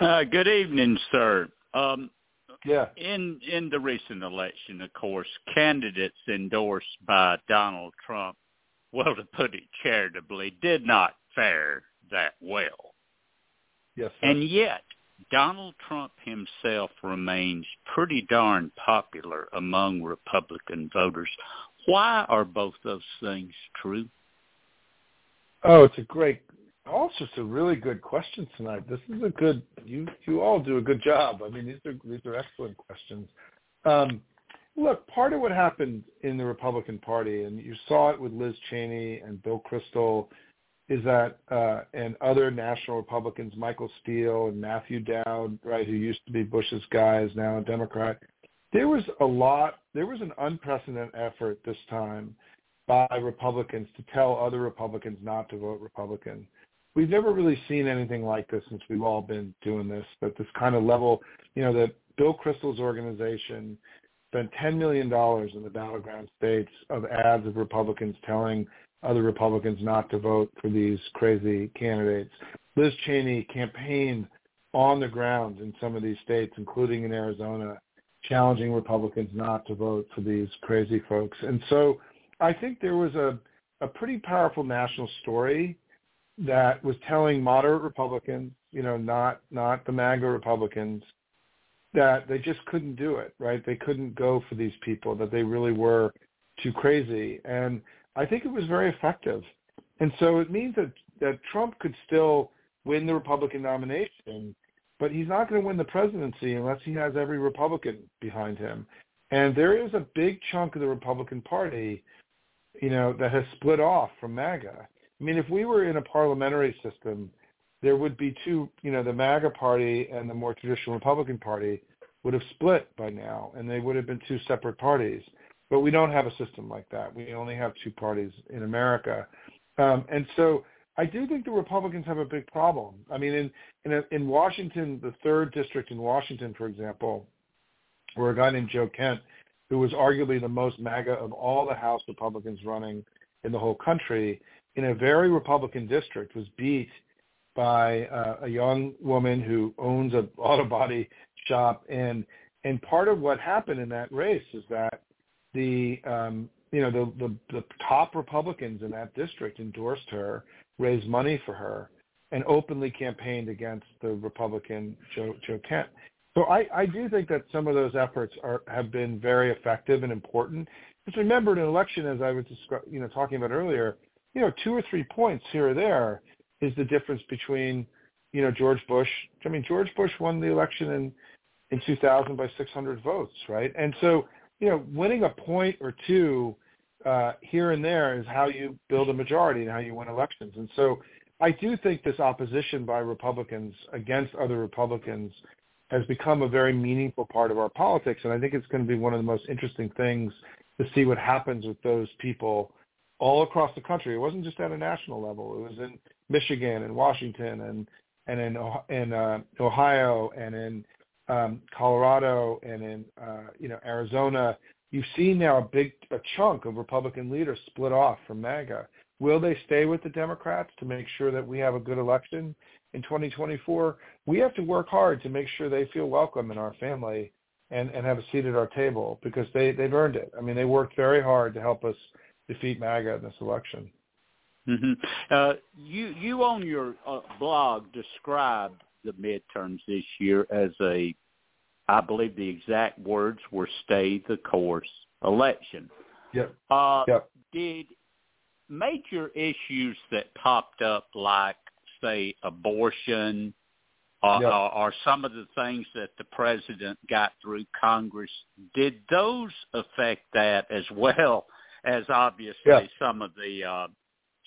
Uh, good evening, sir. Um, Yeah. in in the recent election, of course, candidates endorsed by Donald Trump, well, to put it charitably, did not fare that well. Yes. Sir. And yet, Donald Trump himself remains pretty darn popular among Republican voters. Why are both those things true? Oh, it's a great, all sorts of really good questions tonight. This is a good. You you all do a good job. I mean, these are these are excellent questions. Um, look, part of what happened in the Republican Party, and you saw it with Liz Cheney and Bill Kristol, is that uh, and other national Republicans, Michael Steele and Matthew Dowd, right, who used to be Bush's guy, is now a Democrat. There was a lot. There was an unprecedented effort this time by Republicans to tell other Republicans not to vote Republican. We've never really seen anything like this since we've all been doing this, but this kind of level, you know, that Bill Kristol's organization spent $10 million in the battleground states of ads of Republicans telling other Republicans not to vote for these crazy candidates. Liz Cheney campaigned on the ground in some of these states, including in Arizona, challenging Republicans not to vote for these crazy folks. And so I think there was a, a pretty powerful national story that was telling moderate Republicans, you know, not not the MAGA Republicans, that they just couldn't do it, right? They couldn't go for these people, that they really were too crazy. And I think it was very effective. And so it means that, that Trump could still win the Republican nomination, but he's not going to win the presidency unless he has every Republican behind him. And there is a big chunk of the Republican Party, you know, that has split off from MAGA. I mean, if we were in a parliamentary system, there would be two, you know, the MAGA party and the more traditional Republican Party would have split by now, and they would have been two separate parties. But we don't have a system like that. We only have two parties in America. Um, and so I do think the Republicans have a big problem. I mean, in in, in Washington, the third district in Washington, for example, where a guy named Joe Kent, who was arguably the most MAGA of all the House Republicans running in the whole country, in a very Republican district, was beat by uh, a young woman who owns a auto body shop, and and part of what happened in that race is that the um, you know the, the the top Republicans in that district endorsed her, raised money for her, and openly campaigned against the Republican Joe Joe Kent. So I, I do think that some of those efforts are have been very effective and important. Just remember, in an election, as I was descri- you know talking about earlier, you know, two or three points here or there is the difference between you know George Bush. I mean, George Bush won the election in in 2000 by 600 votes, right? And so you know, winning a point or two uh, here and there is how you build a majority and how you win elections. And so I do think this opposition by Republicans against other Republicans has become a very meaningful part of our politics. And I think it's going to be one of the most interesting things to see what happens with those people all across the country. It wasn't just at a national level. It was in Michigan and Washington and and in in uh, Ohio and in um, Colorado and in uh, you know Arizona, you've seen now a big a chunk of Republican leaders split off from MAGA. Will they stay with the Democrats to make sure that we have a good election in 2024? We have to work hard to make sure they feel welcome in our family and, and have a seat at our table because they, they've earned it. I mean, they worked very hard to help us defeat MAGA in this election. Mm-hmm. Uh, you you on your uh, blog described the midterms this year as a, I believe the exact words were stay the course election. Yep. Uh, yep. Did major issues that popped up like, say, abortion, uh, yep. or, or some of the things that the president got through Congress, did those affect that as well as obviously yep. some of the uh,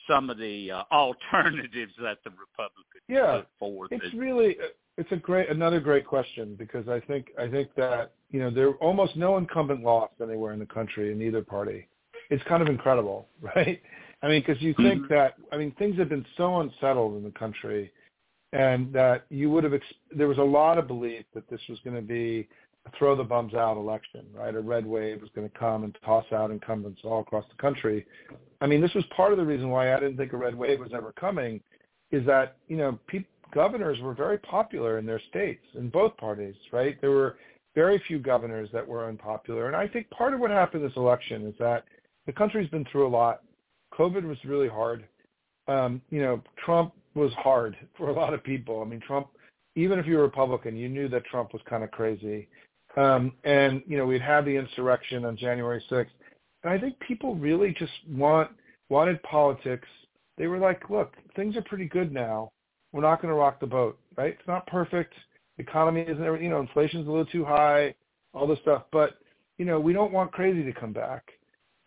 some of the uh, alternatives that the Republicans yeah, put forward. It's really it's a great another great question because I think I think that you know there almost no incumbent lost anywhere in the country in either party. It's kind of incredible, right? I mean, because you think mm-hmm. that I mean things have been so unsettled in the country, and that you would have ex- there was a lot of belief that this was going to be a throw the bums out election, right? A red wave was going to come and toss out incumbents all across the country. I mean, this was part of the reason why I didn't think a red wave was ever coming, is that you know pe- governors were very popular in their states in both parties, right? There were very few governors that were unpopular, and I think part of what happened this election is that the country's been through a lot. COVID was really hard. Um, you know, Trump was hard for a lot of people. I mean, Trump, even if you're Republican, you knew that Trump was kind of crazy. Um, and, you know, we'd had the insurrection on January 6th. And I think people really just want wanted politics. They were like, look, things are pretty good now. We're not going to rock the boat, right? It's not perfect. The economy isn't, you know, inflation's a little too high, all this stuff. But, you know, we don't want crazy to come back.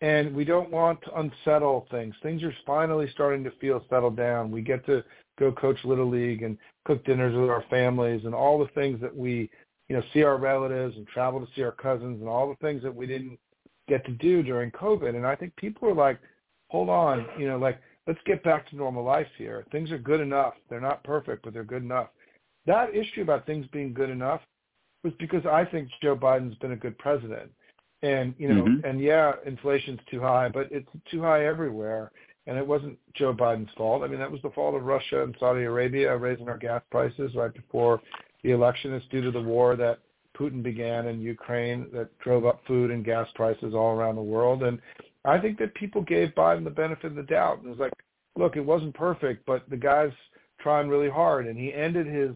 And we don't want to unsettle things. Things are finally starting to feel settled down. We get to go coach Little League and cook dinners with our families and all the things that we you know, see our relatives and travel to see our cousins and all the things that we didn't get to do during COVID. And I think people are like, hold on, you know, like, let's get back to normal life here. Things are good enough. They're not perfect, but they're good enough. That issue about things being good enough was because I think Joe Biden's been a good president. And you know, Mhm. and yeah, inflation's too high, but it's too high everywhere. And it wasn't Joe Biden's fault. I mean, that was the fault of Russia and Saudi Arabia raising our gas prices right before the election. It's due to the war that Putin began in Ukraine that drove up food and gas prices all around the world. And I think that people gave Biden the benefit of the doubt. It was like, look, it wasn't perfect, but the guy's trying really hard, and he ended his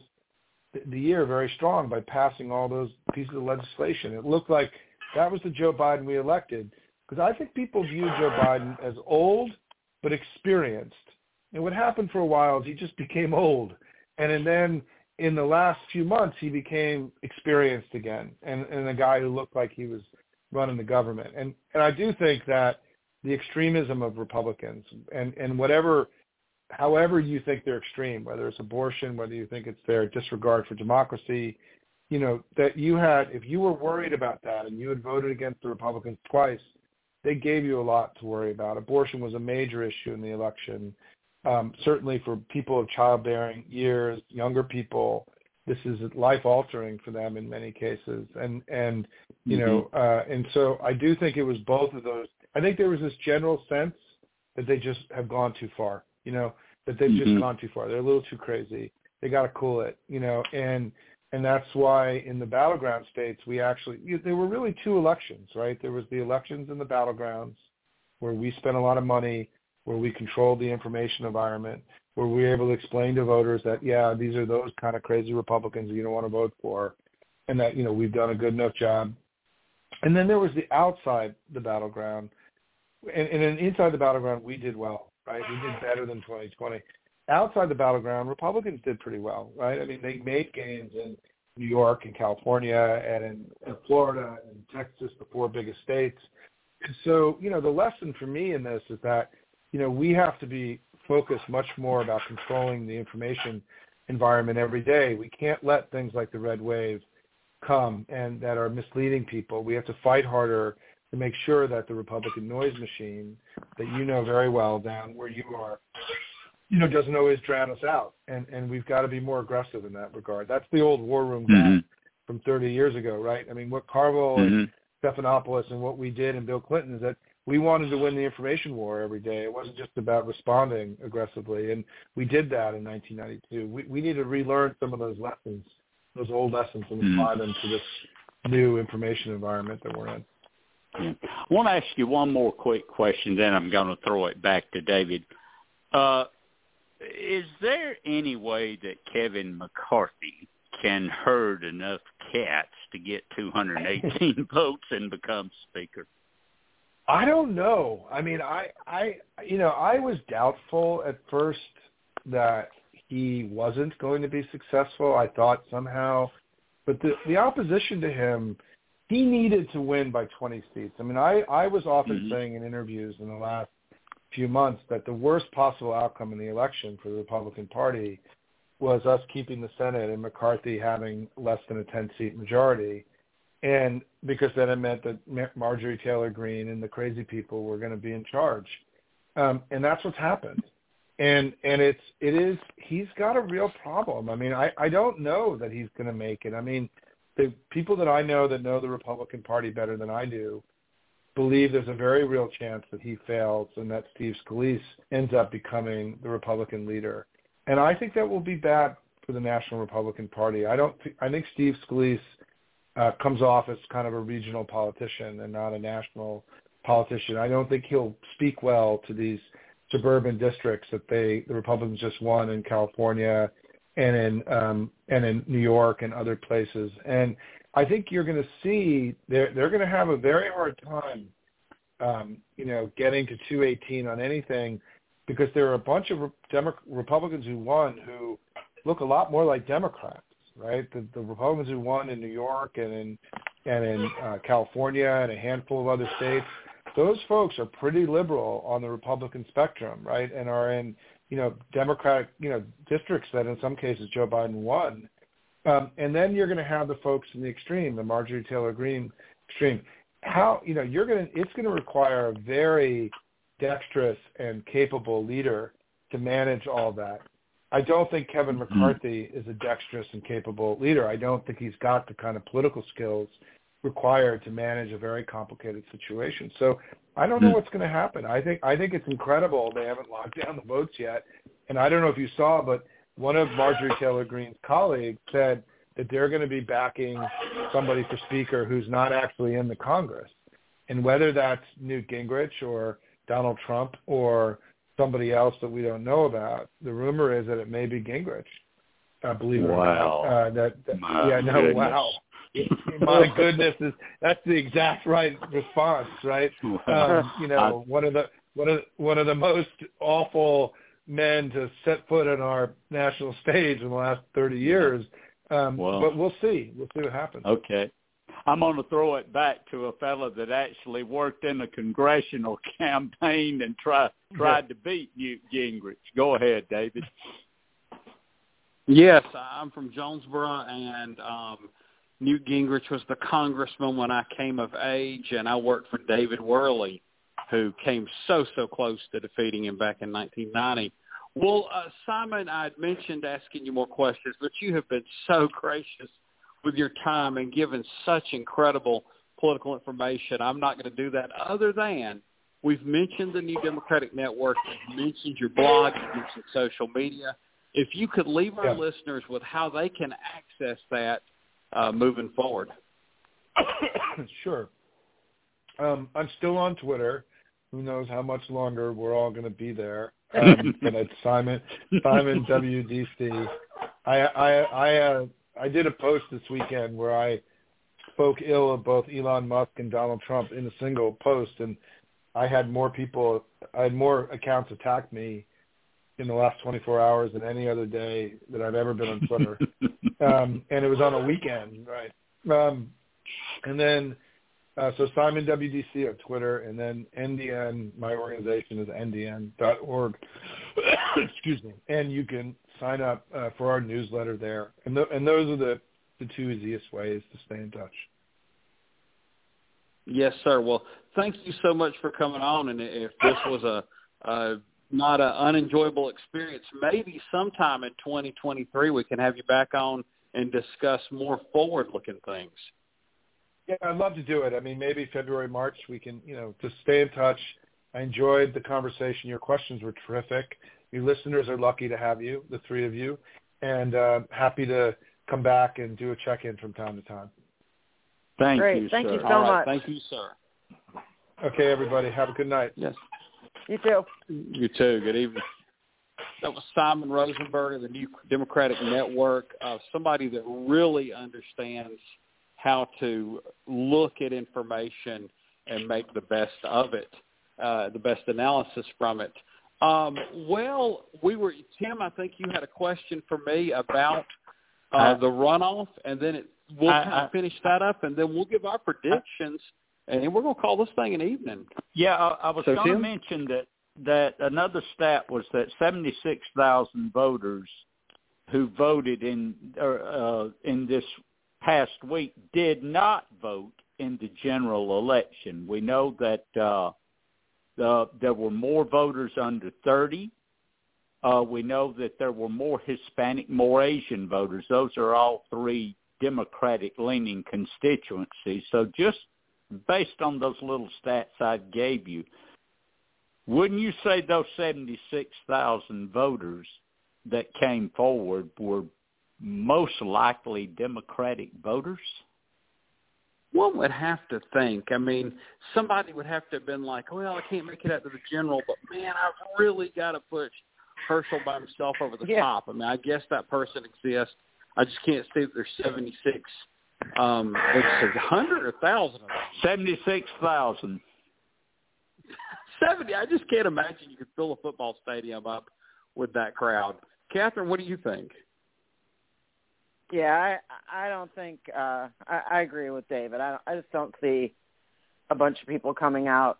the year very strong by passing all those pieces of legislation. It looked like that was the Joe Biden we elected because I think people view Joe Biden as old but experienced. And what happened for a while is he just became old, and, and then in the last few months he became experienced again, and, and a guy who looked like he was running the government. And and I do think that the extremism of Republicans and and whatever however you think they're extreme, whether it's abortion, whether you think it's their disregard for democracy, you know, that you had, if you were worried about that and you had voted against the Republicans twice, they gave you a lot to worry about. Abortion was a major issue in the election. Um, certainly for people of childbearing years, younger people, this is life altering for them in many cases. And, and, you Mm-hmm. know, uh, and so I do think it was both of those. I think there was this general sense that they just have gone too far, you know, that they've just Mhm. gone too far. They're a little too crazy. They got to cool it, you know, and and that's why in the battleground states we actually you, there were really two elections, right? There was the elections in the battlegrounds where we spent a lot of money, where we controlled the information environment, where we were able to explain to voters that yeah, these are those kind of crazy Republicans you don't want to vote for, and that you know we've done a good enough job. And then there was the outside the battleground, and, and inside the battleground we did well, right? We did better than 2020. Outside the battleground, Republicans did pretty well, right? I mean, they made gains in New York and California and in, in Florida and Texas, the four biggest states. So, you know, the lesson for me in this is that, you know, we have to be focused much more about controlling the information environment every day. We can't let things like the red wave come and that are misleading people. We have to fight harder to make sure that the Republican noise machine that you know very well down where you are, you know, doesn't always drown us out. And and we've got to be more aggressive in that regard. That's the old war room Mhm. from 30 years ago, right? I mean, what Carville and Mhm. Stephanopoulos and what we did in Bill Clinton is that we wanted to win the information war every day. It wasn't just about responding aggressively, and we did that in 1992. We, we need to relearn some of those lessons, those old lessons, and Mhm. apply them to this new information environment that we're in. I want to ask you one more quick question, then I'm going to throw it back to David. Uh, is there any way that Kevin McCarthy can herd enough cats to get 218 votes and become speaker? I don't know. I mean, I, I, you know, I was doubtful at first that he wasn't going to be successful. I thought somehow, but the the opposition to him, he needed to win by 20 seats. I mean, I I was often Mhm. saying in interviews in the last few months that the worst possible outcome in the election for the Republican Party was us keeping the Senate and McCarthy having less than a 10 seat majority and because then it meant that Marjorie Taylor Greene and the crazy people were going to be in charge, um, and that's what's happened. And and it's it is he's got a real problem. I mean, I I don't know that he's going to make it. I mean, the people that I know that know the Republican Party better than I do believe there's a very real chance that he fails and that Steve Scalise ends up becoming the Republican leader. And I think that will be bad for the National Republican Party. I don't. Th- I think Steve Scalise uh, comes off as kind of a regional politician and not a national politician. I don't think he'll speak well to these suburban districts that they the Republicans just won in California and in um, and in New York and other places. And I think you're going to see they're they're going to have a very hard time, um, you know, getting to 218 on anything because there are a bunch of Demo- Republicans who won who look a lot more like Democrats right? The, the Republicans who won in New York and in and in uh, California and a handful of other states, those folks are pretty liberal on the Republican spectrum, right? And are in you know Democratic you know districts that in some cases Joe Biden won. Um, and then you're going to have the folks in the extreme, the Marjorie Taylor Greene extreme. How you know you're going to it's going to require a very dexterous and capable leader to manage all that. I don't think Kevin mm-hmm. McCarthy is a dexterous and capable leader. I don't think he's got the kind of political skills required to manage a very complicated situation. So I don't know mm. what's going to happen. I think I think it's incredible they haven't locked down the votes yet. And I don't know if you saw, but one of Marjorie Taylor Greene's colleagues said that they're going to be backing somebody for speaker who's not actually in the Congress. And whether that's Newt Gingrich or Donald Trump or somebody else that we don't know about, the rumor is that it may be Gingrich. I believe wow. it uh, that, that My yeah, no, goodness. wow. My goodness, is that's the exact right response, right? Um, you know, one of the one of one of the most awful men to set foot on our national stage in the last 30 years. Um, Well. but we'll see. We'll see what happens. Okay. I'm going to throw it back to a fellow that actually worked in a congressional campaign and try, tried to beat Newt Gingrich. Go ahead, David. Yes, I'm from Jonesboro, and um, Newt Gingrich was the congressman when I came of age, and I worked for David Worley, who came so so close to defeating him back in 1990. Well, uh, Simon, I had mentioned asking you more questions, but you have been so gracious with your time and given such incredible political information. I'm not going to do that other than we've mentioned the New Democratic Network, we've mentioned your blog, you've mentioned social media. If you could leave our Yeah. listeners with how they can access that uh, moving forward. sure. Um, I'm still on Twitter. Who knows how much longer we're all going to be there? Um, but it's Simon Simon WDC. I I I uh, I did a post this weekend where I spoke ill of both Elon Musk and Donald Trump in a single post, and I had more people, I had more accounts attack me in the last 24 hours than any other day that I've ever been on Twitter. um, and it was on a weekend, right? Um, and then, uh, so Simon WDC on Twitter, and then NDN, my organization is ndn.org. Excuse me. And you can sign up uh, for our newsletter there. And, th- and those are the, the two easiest ways to stay in touch. Yes, sir. Well, thank you so much for coming on. And if this was a, a not an unenjoyable experience, maybe sometime in 2023 we can have you back on and discuss more forward-looking things. Yeah, I'd love to do it. I mean, maybe February, March, we can, you know, just stay in touch. I enjoyed the conversation. Your questions were terrific. Your listeners are lucky to have you, the three of you, and uh, happy to come back and do a check-in from time to time. Thank Great. you, Thank sir. you so All right. much. Thank you, sir. Okay, everybody, have a good night. Yes. You too. You too. Good evening. That was Simon Rosenberg of the New Democratic Network, uh, somebody that really understands how to look at information and make the best of it, uh, the best analysis from it. Um, well, we were Tim. I think you had a question for me about uh, I- the runoff, and then it, we'll I- kind of I- finish that up, and then we'll give our predictions, and we're going to call this thing an evening. Yeah, I, I was So, going to mention that that another stat was that 76,000 voters who voted in uh, in this past week did not vote in the general election. We know that uh, the, there were more voters under 30. Uh, we know that there were more Hispanic, more Asian voters. Those are all three Democratic-leaning constituencies. So just based on those little stats I gave you, wouldn't you say those 76,000 voters that came forward were most likely Democratic voters? One would have to think. I mean, somebody would have to have been like, "Well, I can't make it out to the general, but man, I've really got to push Herschel by himself over the Yeah. top." I mean, I guess that person exists. I just can't see that there's 76. Um, it's a hundred or thousand of them. 76,000. 70. I just can't imagine you could fill a football stadium up with that crowd. Catherine, what do you think? Yeah, I I don't think uh I, I agree with David. I don't, I just don't see a bunch of people coming out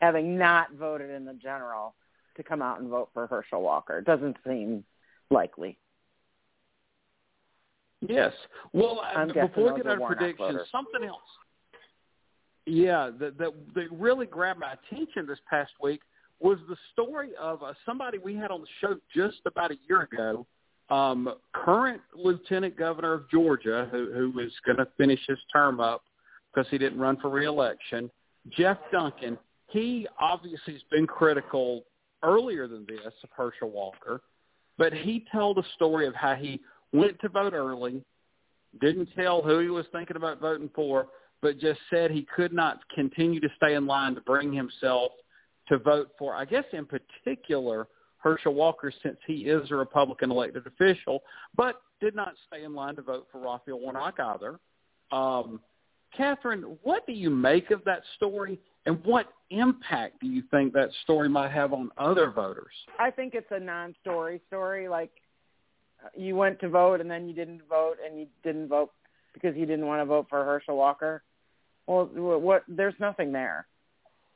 having not voted in the general to come out and vote for Herschel Walker. It doesn't seem likely. Yes. Well, I'm before we get our predictions, voters. something else. Yeah, that, that that really grabbed my attention this past week was the story of uh, somebody we had on the show just about a year ago, um, current Lieutenant Governor of Georgia, who, who is going to finish his term up, because he didn't run for reelection. Jeff Duncan, he obviously has been critical earlier than this of Herschel Walker, but he told a story of how he went to vote early, didn't tell who he was thinking about voting for, but just said he could not continue to stay in line to bring himself to vote for, I guess in particular, Herschel Walker since he is a Republican elected official, but did not stay in line to vote for Raphael Warnock either. Um, Catherine, what do you make of that story, and what impact do you think that story might have on other voters? I think it's a non-story story. Like you went to vote and then you didn't vote, and you didn't vote because you didn't want to vote for Herschel Walker. Well, what? There's nothing there.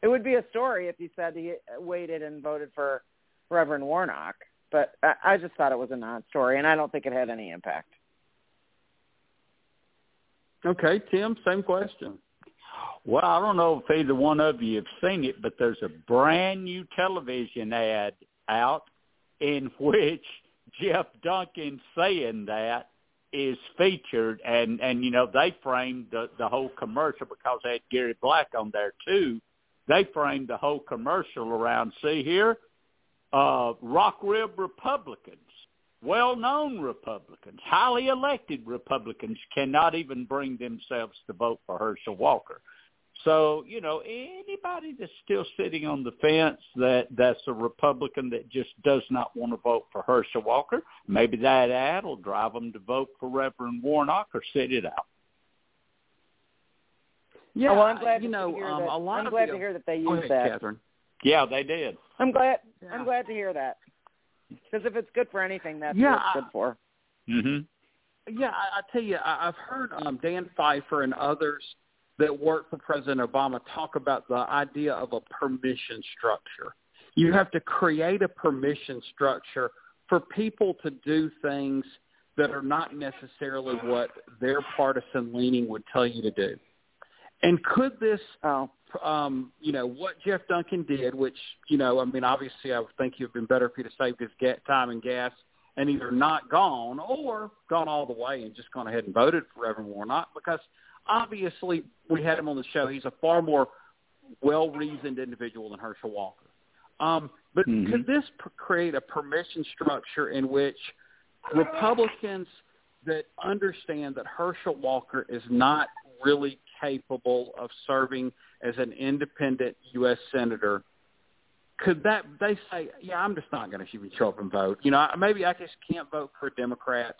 It would be a story if you said he waited and voted for Reverend Warnock, but I, just thought it was a non-story, and I don't think it had any impact. Okay, Tim, same question. Well, I don't know if either one of you have seen it, but there's a brand new television ad out in which Geoff Duncan saying that is featured and and you know they framed the the whole commercial because they had Gary Black on there too. They framed the whole commercial around see here uh rock rib Republicans well-known Republicans, highly elected Republicans cannot even bring themselves to vote for Herschel Walker. So, you know, anybody that's still sitting on the fence that that's a Republican that just does not want to vote for Herschel Walker, maybe that ad will drive them to vote for Reverend Warnock or sit it out. Yeah, oh, well, I'm glad you to know, hear um, that. a lot I'm of glad the, to hear that they use ahead, that. Catherine. Yeah, they did. I'm glad. Yeah. I'm glad to hear that. Because if it's good for anything, that's Yeah, what it's I- good for. Mhm. Yeah, I, I tell you, I, I've heard um, Dan Pfeiffer and others that work for President Obama talk about the idea of a permission structure. You have to create a permission structure for people to do things that are not necessarily what their partisan leaning would tell you to do. And could this, Oh, um, you know, what Geoff Duncan did, which, you know, I mean, obviously I would think it would have been better if he'd have saved his ga- time and gas and either not gone or gone all the way and just gone ahead and voted for Reverend Warnock because obviously we had him on the show. He's a far more well-reasoned individual than Herschel Walker. Um, but Mhm. could this create a permission structure in which Republicans that understand that Herschel Walker is not really capable of serving as an independent U.S. senator could that they say, yeah, I'm just not going to even show up and vote. You know, maybe I just can't vote for a Democrat,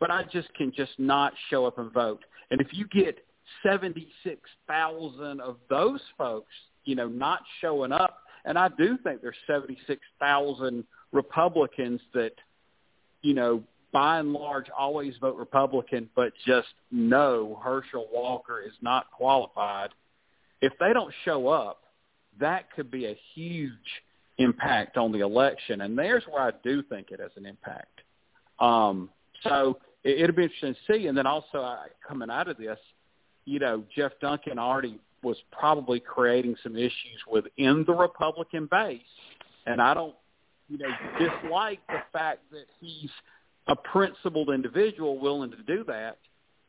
but I just can just not show up and vote. And if you get 76,000 of those folks, you know, not showing up, and I do think there's 76,000 Republicans that, you know, by and large always vote Republican, but just know Herschel Walker is not qualified. If they don't show up, that could be a huge impact on the election. And there's where I do think it has an impact. Um, so it, it'll be interesting to see. And then also uh, coming out of this, you know, Geoff Duncan already was probably creating some issues within the Republican base. And I don't, you know, dislike the fact that he's a principled individual willing to do that.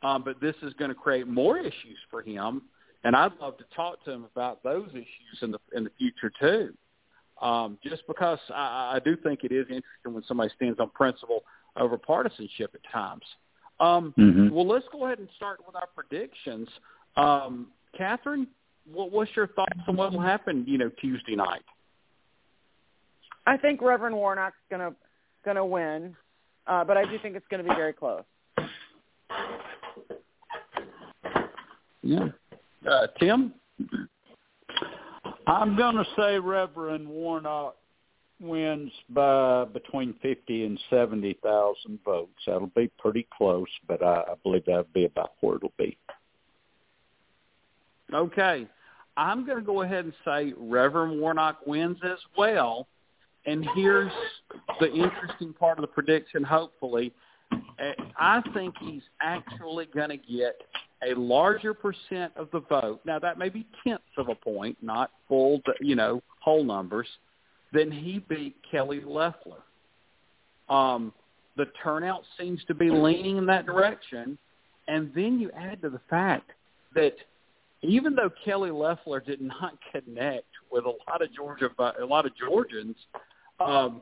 Um, but this is going to create more issues for him and I'd love to talk to him about those issues in the in the future too. Um, just because I, I do think it is interesting when somebody stands on principle over partisanship at times. Um, Mhm. Well, let's go ahead and start with our predictions. Um, Catherine, what, what's your thoughts on what will happen? You know, Tuesday night. I think Reverend Warnock's gonna gonna win, uh, but I do think it's going to be very close. Yeah. Uh, Tim. I'm going to say Reverend Warnock wins by between 50 and 70,000 votes. That'll be pretty close, but I, I believe that'll be about where it'll be. Okay. I'm going to go ahead and say Reverend Warnock wins as well. And here's the interesting part of the prediction, hopefully. Uh, I think he's actually going to get a larger percent of the vote. Now, that may be tenths of a point, not full, you know, whole numbers, then he beat Kelly Loeffler. Um, the turnout seems to be leaning in that direction. And then you add to the fact that even though Kelly Loeffler did not connect with a lot of Georgia, a lot of Georgians, um,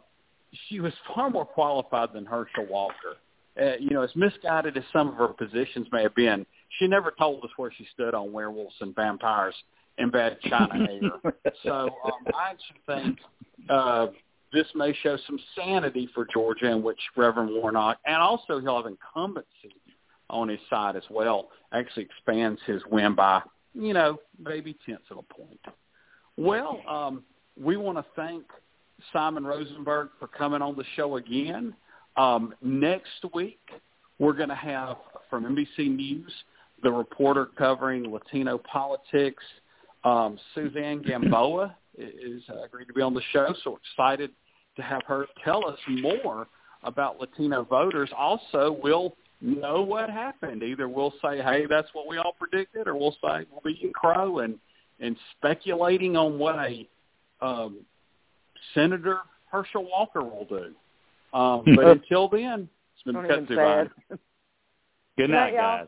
she was far more qualified than Herschel Walker. Uh, you know, as misguided as some of her positions may have been, she never told us where she stood on werewolves and vampires and bad China hair. so um, I actually think uh, this may show some sanity for Georgia, in which Reverend Warnock, and also he'll have incumbency on his side as well, actually expands his win by, you know, maybe tenths of a point. Well, um, we want to thank Simon Rosenberg for coming on the show again. Um, next week, we're going to have from NBC News the reporter covering Latino politics, um, Suzanne Gamboa is uh, agreed to be on the show. So excited to have her tell us more about Latino voters. Also, we'll know what happened. Either we'll say, "Hey, that's what we all predicted," or we'll say we'll be eating crow and and speculating on what a um, Senator Herschel Walker will do. Um, but until then, it's been Don't Kudzu Good, Good night, guys.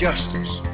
justice.